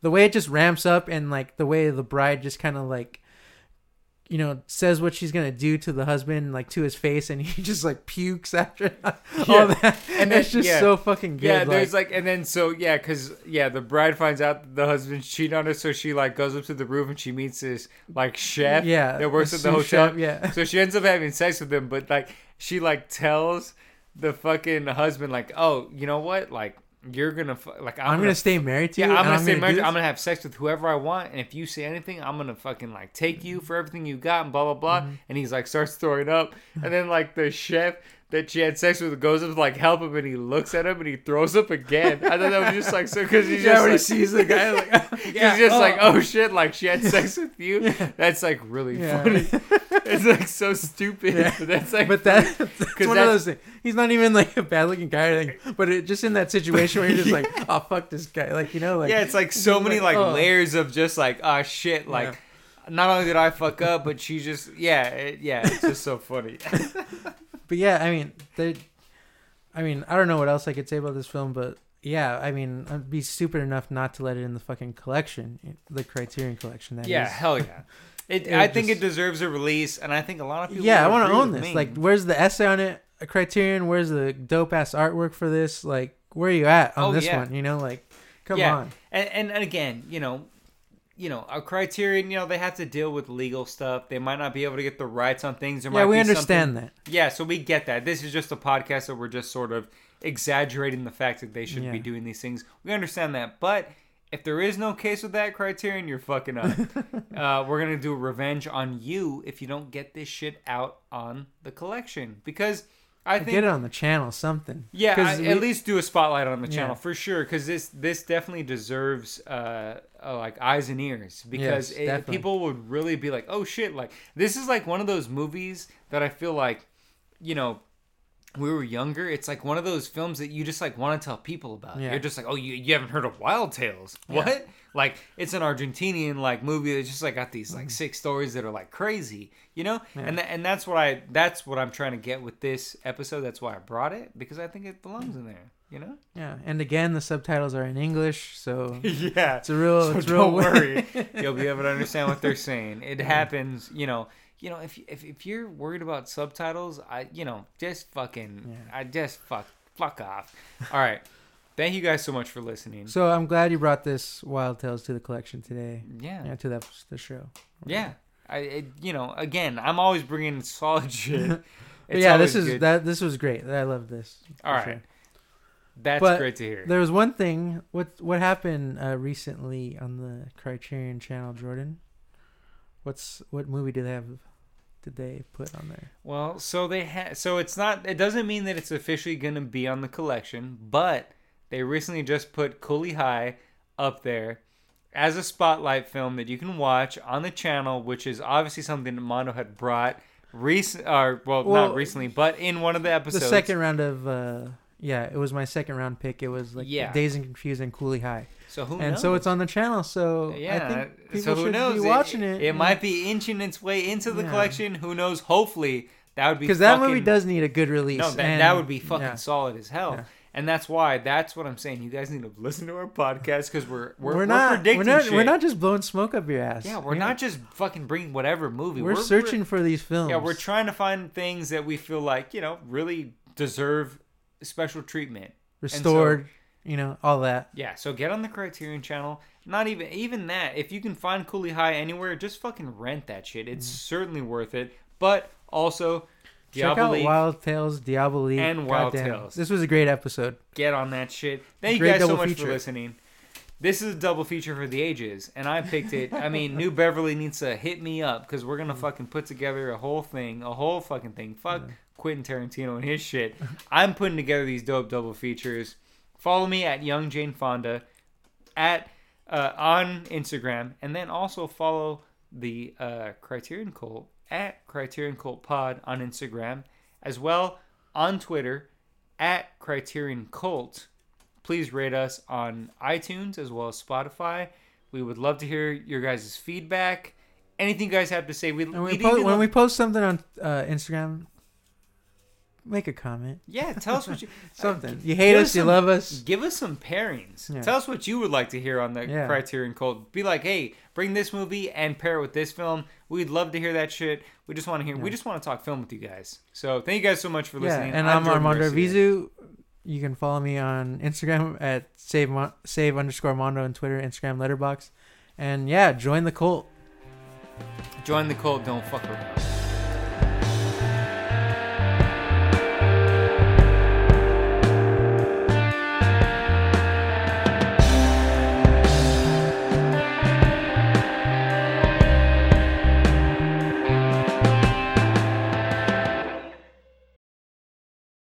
the way it just ramps up and like the way the bride just kind of like you know says what she's gonna do to the husband like to his face and he (laughs) just like pukes after (laughs) all Yeah. that And it's just yeah. so fucking good yeah, there's like, and then so yeah, because yeah, the bride finds out the husband's cheating on her, so she like goes up to the roof and she meets this like chef yeah that works at the hotel. chef, yeah So she ends up having sex with him, but like she like tells the fucking husband like, oh, you know what, like you're gonna like I'm, I'm, gonna, stay married to Yeah, you. I'm gonna stay do married. I'm gonna have sex with whoever I want, and if you say anything, I'm gonna fucking like take you for everything you got, and blah blah blah. Mm-hmm. And he's like starts throwing up, and then like the chef that she had sex with goes up to like help him, and he looks at him and he throws up again. I thought that was just like so because he's (laughs) yeah, just when he like, sees the guy, like, (laughs) he's just oh. like oh shit, like she had sex (laughs) with you. Yeah. That's like really Yeah. funny. it's like so stupid, Yeah. but that's like But that, that's one of those things. He's not even like a bad looking guy, or anything, but it, just in that situation where you're just like, oh fuck this guy, like you know, like yeah, it's like so many like, like oh. layers of just like ah shit, like not only did I fuck up, but she just yeah, it, yeah, it's just so funny. But yeah, I mean, they, I mean, I don't know what else I could say about this film, but yeah, I mean, I'd be stupid enough not to let it in the fucking collection, the Criterion collection. That yeah, is. hell yeah. (laughs) It, It I think it deserves a release, and I think a lot of people. yeah, I want to own this. me. Like, where's the essay on it? A Criterion. Where's the dope ass artwork for this? Like, where are you at on Oh, this yeah. one? You know, like, come Yeah. on. and, and and again, you know, you know, a Criterion, you know, they have to deal with legal stuff. They might not be able to get the rights on things. There Yeah, we be understand something- that. Yeah, so we get that. This is just a podcast that we're just sort of exaggerating the fact that they should be Yeah. doing these things. We understand that, but if there is no case with that criterion, you're fucking up. (laughs) uh, we're gonna do revenge on you if you don't get this shit out on the collection because I think Get it on the channel, something. yeah, I, we- at least do a spotlight on the Yeah. channel for sure, because this this definitely deserves uh, uh like eyes and ears because Yes, it, people would really be like, oh shit, like this is like one of those movies that I feel like, you know. We were younger. It's like one of those films that you just like want to tell people about. Yeah. You're just like, oh, you, you haven't heard of Wild Tales? Yeah. Like it's an Argentinian like movie that's just like got these like six stories that are like crazy, you know. Mm-hmm. Yeah. And tha- and that's what I that's what I'm trying to get with this episode. That's why I brought it because I think it belongs in there, you know. Yeah, and again, the subtitles are in English, so (laughs) yeah. it's a real, So it's real don't worry, you'll be able to (laughs) understand what they're saying. It happens, you know. You know, if if if you're worried about subtitles, I you know just fucking Yeah. I just fuck fuck off. All right, thank you guys so much for listening. So I'm glad you brought this Wild Tales to the collection today. Yeah, Yeah, to that the show. yeah. I it, you know again, I'm always bringing solid (laughs) shit. But yeah, this is good. that. This was great. I love this. All right. sure. That's but great to hear. There was one thing. What what happened uh, recently on the Criterion Channel, Jordan? What's what movie did they have? Did they put on there? Well, so they ha- so it's not it doesn't mean that it's officially going to be on the collection, but they recently just put Cooley High up there as a spotlight film that you can watch on the channel, which is obviously something that Mondo had brought recent, or well, Well, not recently, but in one of the episodes. The second round of uh, yeah, it was my second round pick. It was like Yeah. Dazed and Confused and Cooley High, So who and knows? so it's on the channel. So yeah, I think people so who should knows? be watching it. It, yeah. might be inching its way into the Yeah. collection. Who knows? Hopefully, that would be because that movie does need a good release. No, that, and- that would be fucking yeah. solid as hell. Yeah. And that's why. That's what I'm saying. You guys need to listen to our podcast because we're we're, We're, we're not. predicting We're not. shit. We're not just blowing smoke up your ass. Yeah, we're not just fucking bringing whatever movie. We're, searching for these films. yeah, we're trying to find things that we feel like you know really deserve special treatment. restored. you know all that. Yeah, so get on the Criterion channel. Not even even that. If you can find Cooley High anywhere, just fucking rent that shit. It's mm. certainly worth it. But also, Check out Diabolique, Wild Tales, Diabolique, And Wild Goddamn. Tales. This was a great episode. get on that shit. Thank you guys so double much feature. for listening. This is a double feature for the ages, and I picked it. I mean, New Beverly needs to hit me up because we're gonna fucking put together a whole thing, a whole fucking thing. Fuck Quentin Tarantino and his shit. I'm putting together these dope double features. Follow me at Young Jane Fonda at uh, on Instagram, and then also follow the uh, Criterion Cult at Criterion Cult Pod on Instagram, as well on Twitter at Criterion Cult. Please rate us on iTunes as well as Spotify. We would love to hear your guys' feedback. Anything you guys have to say, we, we we'd po- even when love- we post something on uh, Instagram, make a comment. yeah, tell us what you (laughs) Something. uh, You hate give us, you love us. Give us some pairings. Yeah. Tell us what you would like to hear on the Yeah. Criterion Cult. Be like, hey, bring this movie and pair it with this film. We'd love to hear that shit. We just want to hear. We just want to talk film with you guys. So thank you guys so much for listening. Yeah, and I'm, Jordan Armando. Vizu. You can follow me on Instagram at save Mon- save underscore Mondo and Twitter, Instagram, Letterboxd, and yeah, join the cult. Join the cult. Don't fuck around.